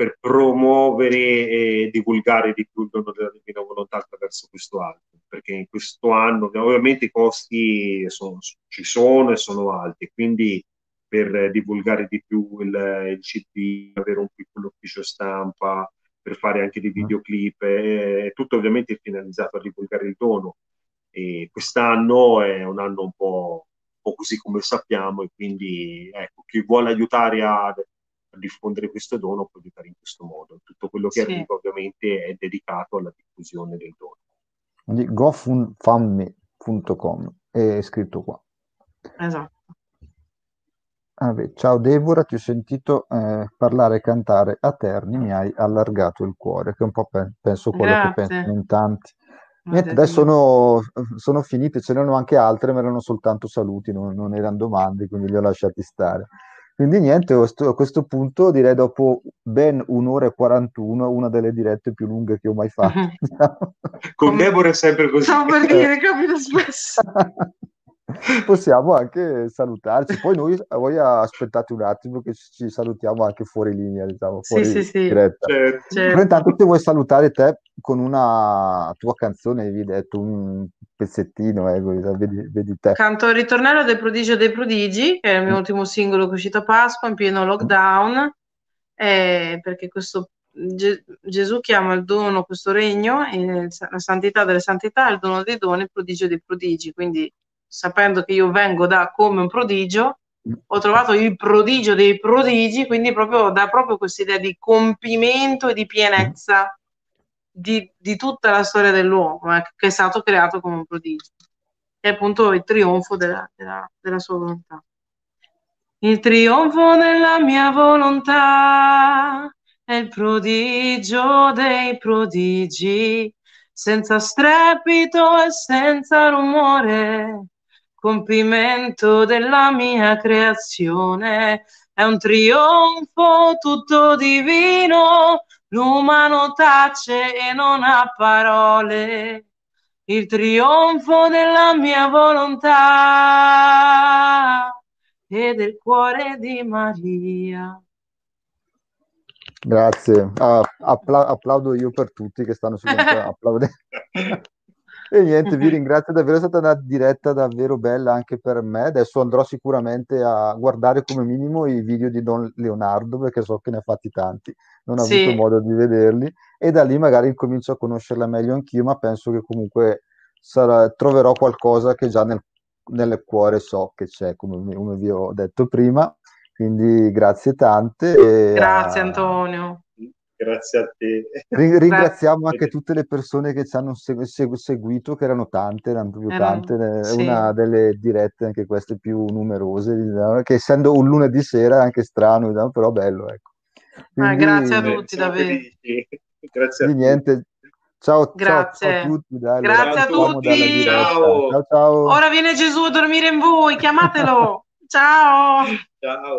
per promuovere e divulgare di più il dono della divina volontà attraverso questo album, perché in questo anno ovviamente i costi sono- ci sono e sono alti, quindi per divulgare di più il, il CD, avere un piccolo ufficio stampa, per fare anche dei videoclip, eh, tutto ovviamente finalizzato a divulgare il dono. E quest'anno è un anno un po', un po' così come sappiamo e quindi ecco, chi vuole aiutare a diffondere questo dono può aiutare in questo modo. Tutto quello che Sì. arriva ovviamente è dedicato alla diffusione del dono. Quindi gofundme.com è scritto qua. Esatto. Ah, beh, ciao Deborah, ti ho sentito eh, parlare e cantare a Terni, mi hai allargato il cuore, che è un po' pe- penso quello che Grazie. pensano in tanti. Niente, adesso sono, sono finite, ce n'erano anche altre, ma erano soltanto saluti, non, non erano domande, quindi li ho lasciati stare. Quindi niente, a sto- a questo punto direi dopo ben un'ora e 41, una delle dirette più lunghe che ho mai fatto. Mhm. Con Deborah è sempre così. Stavo per dire, capita spesso. Possiamo anche salutarci. Poi noi, voi aspettate un attimo che ci salutiamo anche fuori linea, diciamo, Sì, fuori sì, sì. diretta. Certo. Però intanto ti vuoi salutare te con una tua canzone, avevi detto un pezzettino, eh, vedi, vedi te. Canto il ritornello del prodigio dei prodigi, che è il mio ultimo singolo che è uscito a Pasqua in pieno lockdown, eh, perché questo Ge- Gesù chiama il dono questo regno, e la santità delle santità, il dono dei doni, il prodigio dei prodigi. Quindi, sapendo che io vengo da come un prodigio, ho trovato il prodigio dei prodigi, quindi proprio dà proprio questa idea di compimento e di pienezza di, di tutta la storia dell'uomo, eh, che è stato creato come un prodigio. È appunto il trionfo della, della- della sua volontà. Il trionfo della mia volontà è il prodigio dei prodigi, senza strepito e senza rumore, compimento della mia creazione. È un trionfo tutto divino, l'umano tace e non ha parole. Il trionfo della mia volontà e del cuore di Maria. Grazie. Ah, appla- applaudo io per tutti che stanno applaudendo. E niente, vi ringrazio davvero, è stata una diretta davvero bella anche per me. Adesso andrò sicuramente a guardare come minimo i video di Don Leonardo perché so che ne ha fatti tanti, non ho Sì. avuto modo di vederli e da lì magari incomincio a conoscerla meglio anch'io, ma penso che comunque sarà- troverò qualcosa che già nel, nel cuore so che c'è, come, come vi ho detto prima. Quindi grazie tante. e Grazie a- Antonio. Grazie a te. Ri- Ringraziamo Grazie. anche tutte le persone che ci hanno segu- segu- seguito, che erano tante, erano proprio tante, è sì. una delle dirette anche queste più numerose, diciamo, che essendo un lunedì sera è anche strano, diciamo, però bello, ecco. Ah, Quindi, grazie a tutti, davvero. Grazie a di tutti. niente. Ciao, ciao, Grazie. ciao a tutti, dai, Grazie a tutti. Ciao. ciao, ciao. Ora viene Gesù a dormire in voi, chiamatelo. Ciao. Ciao.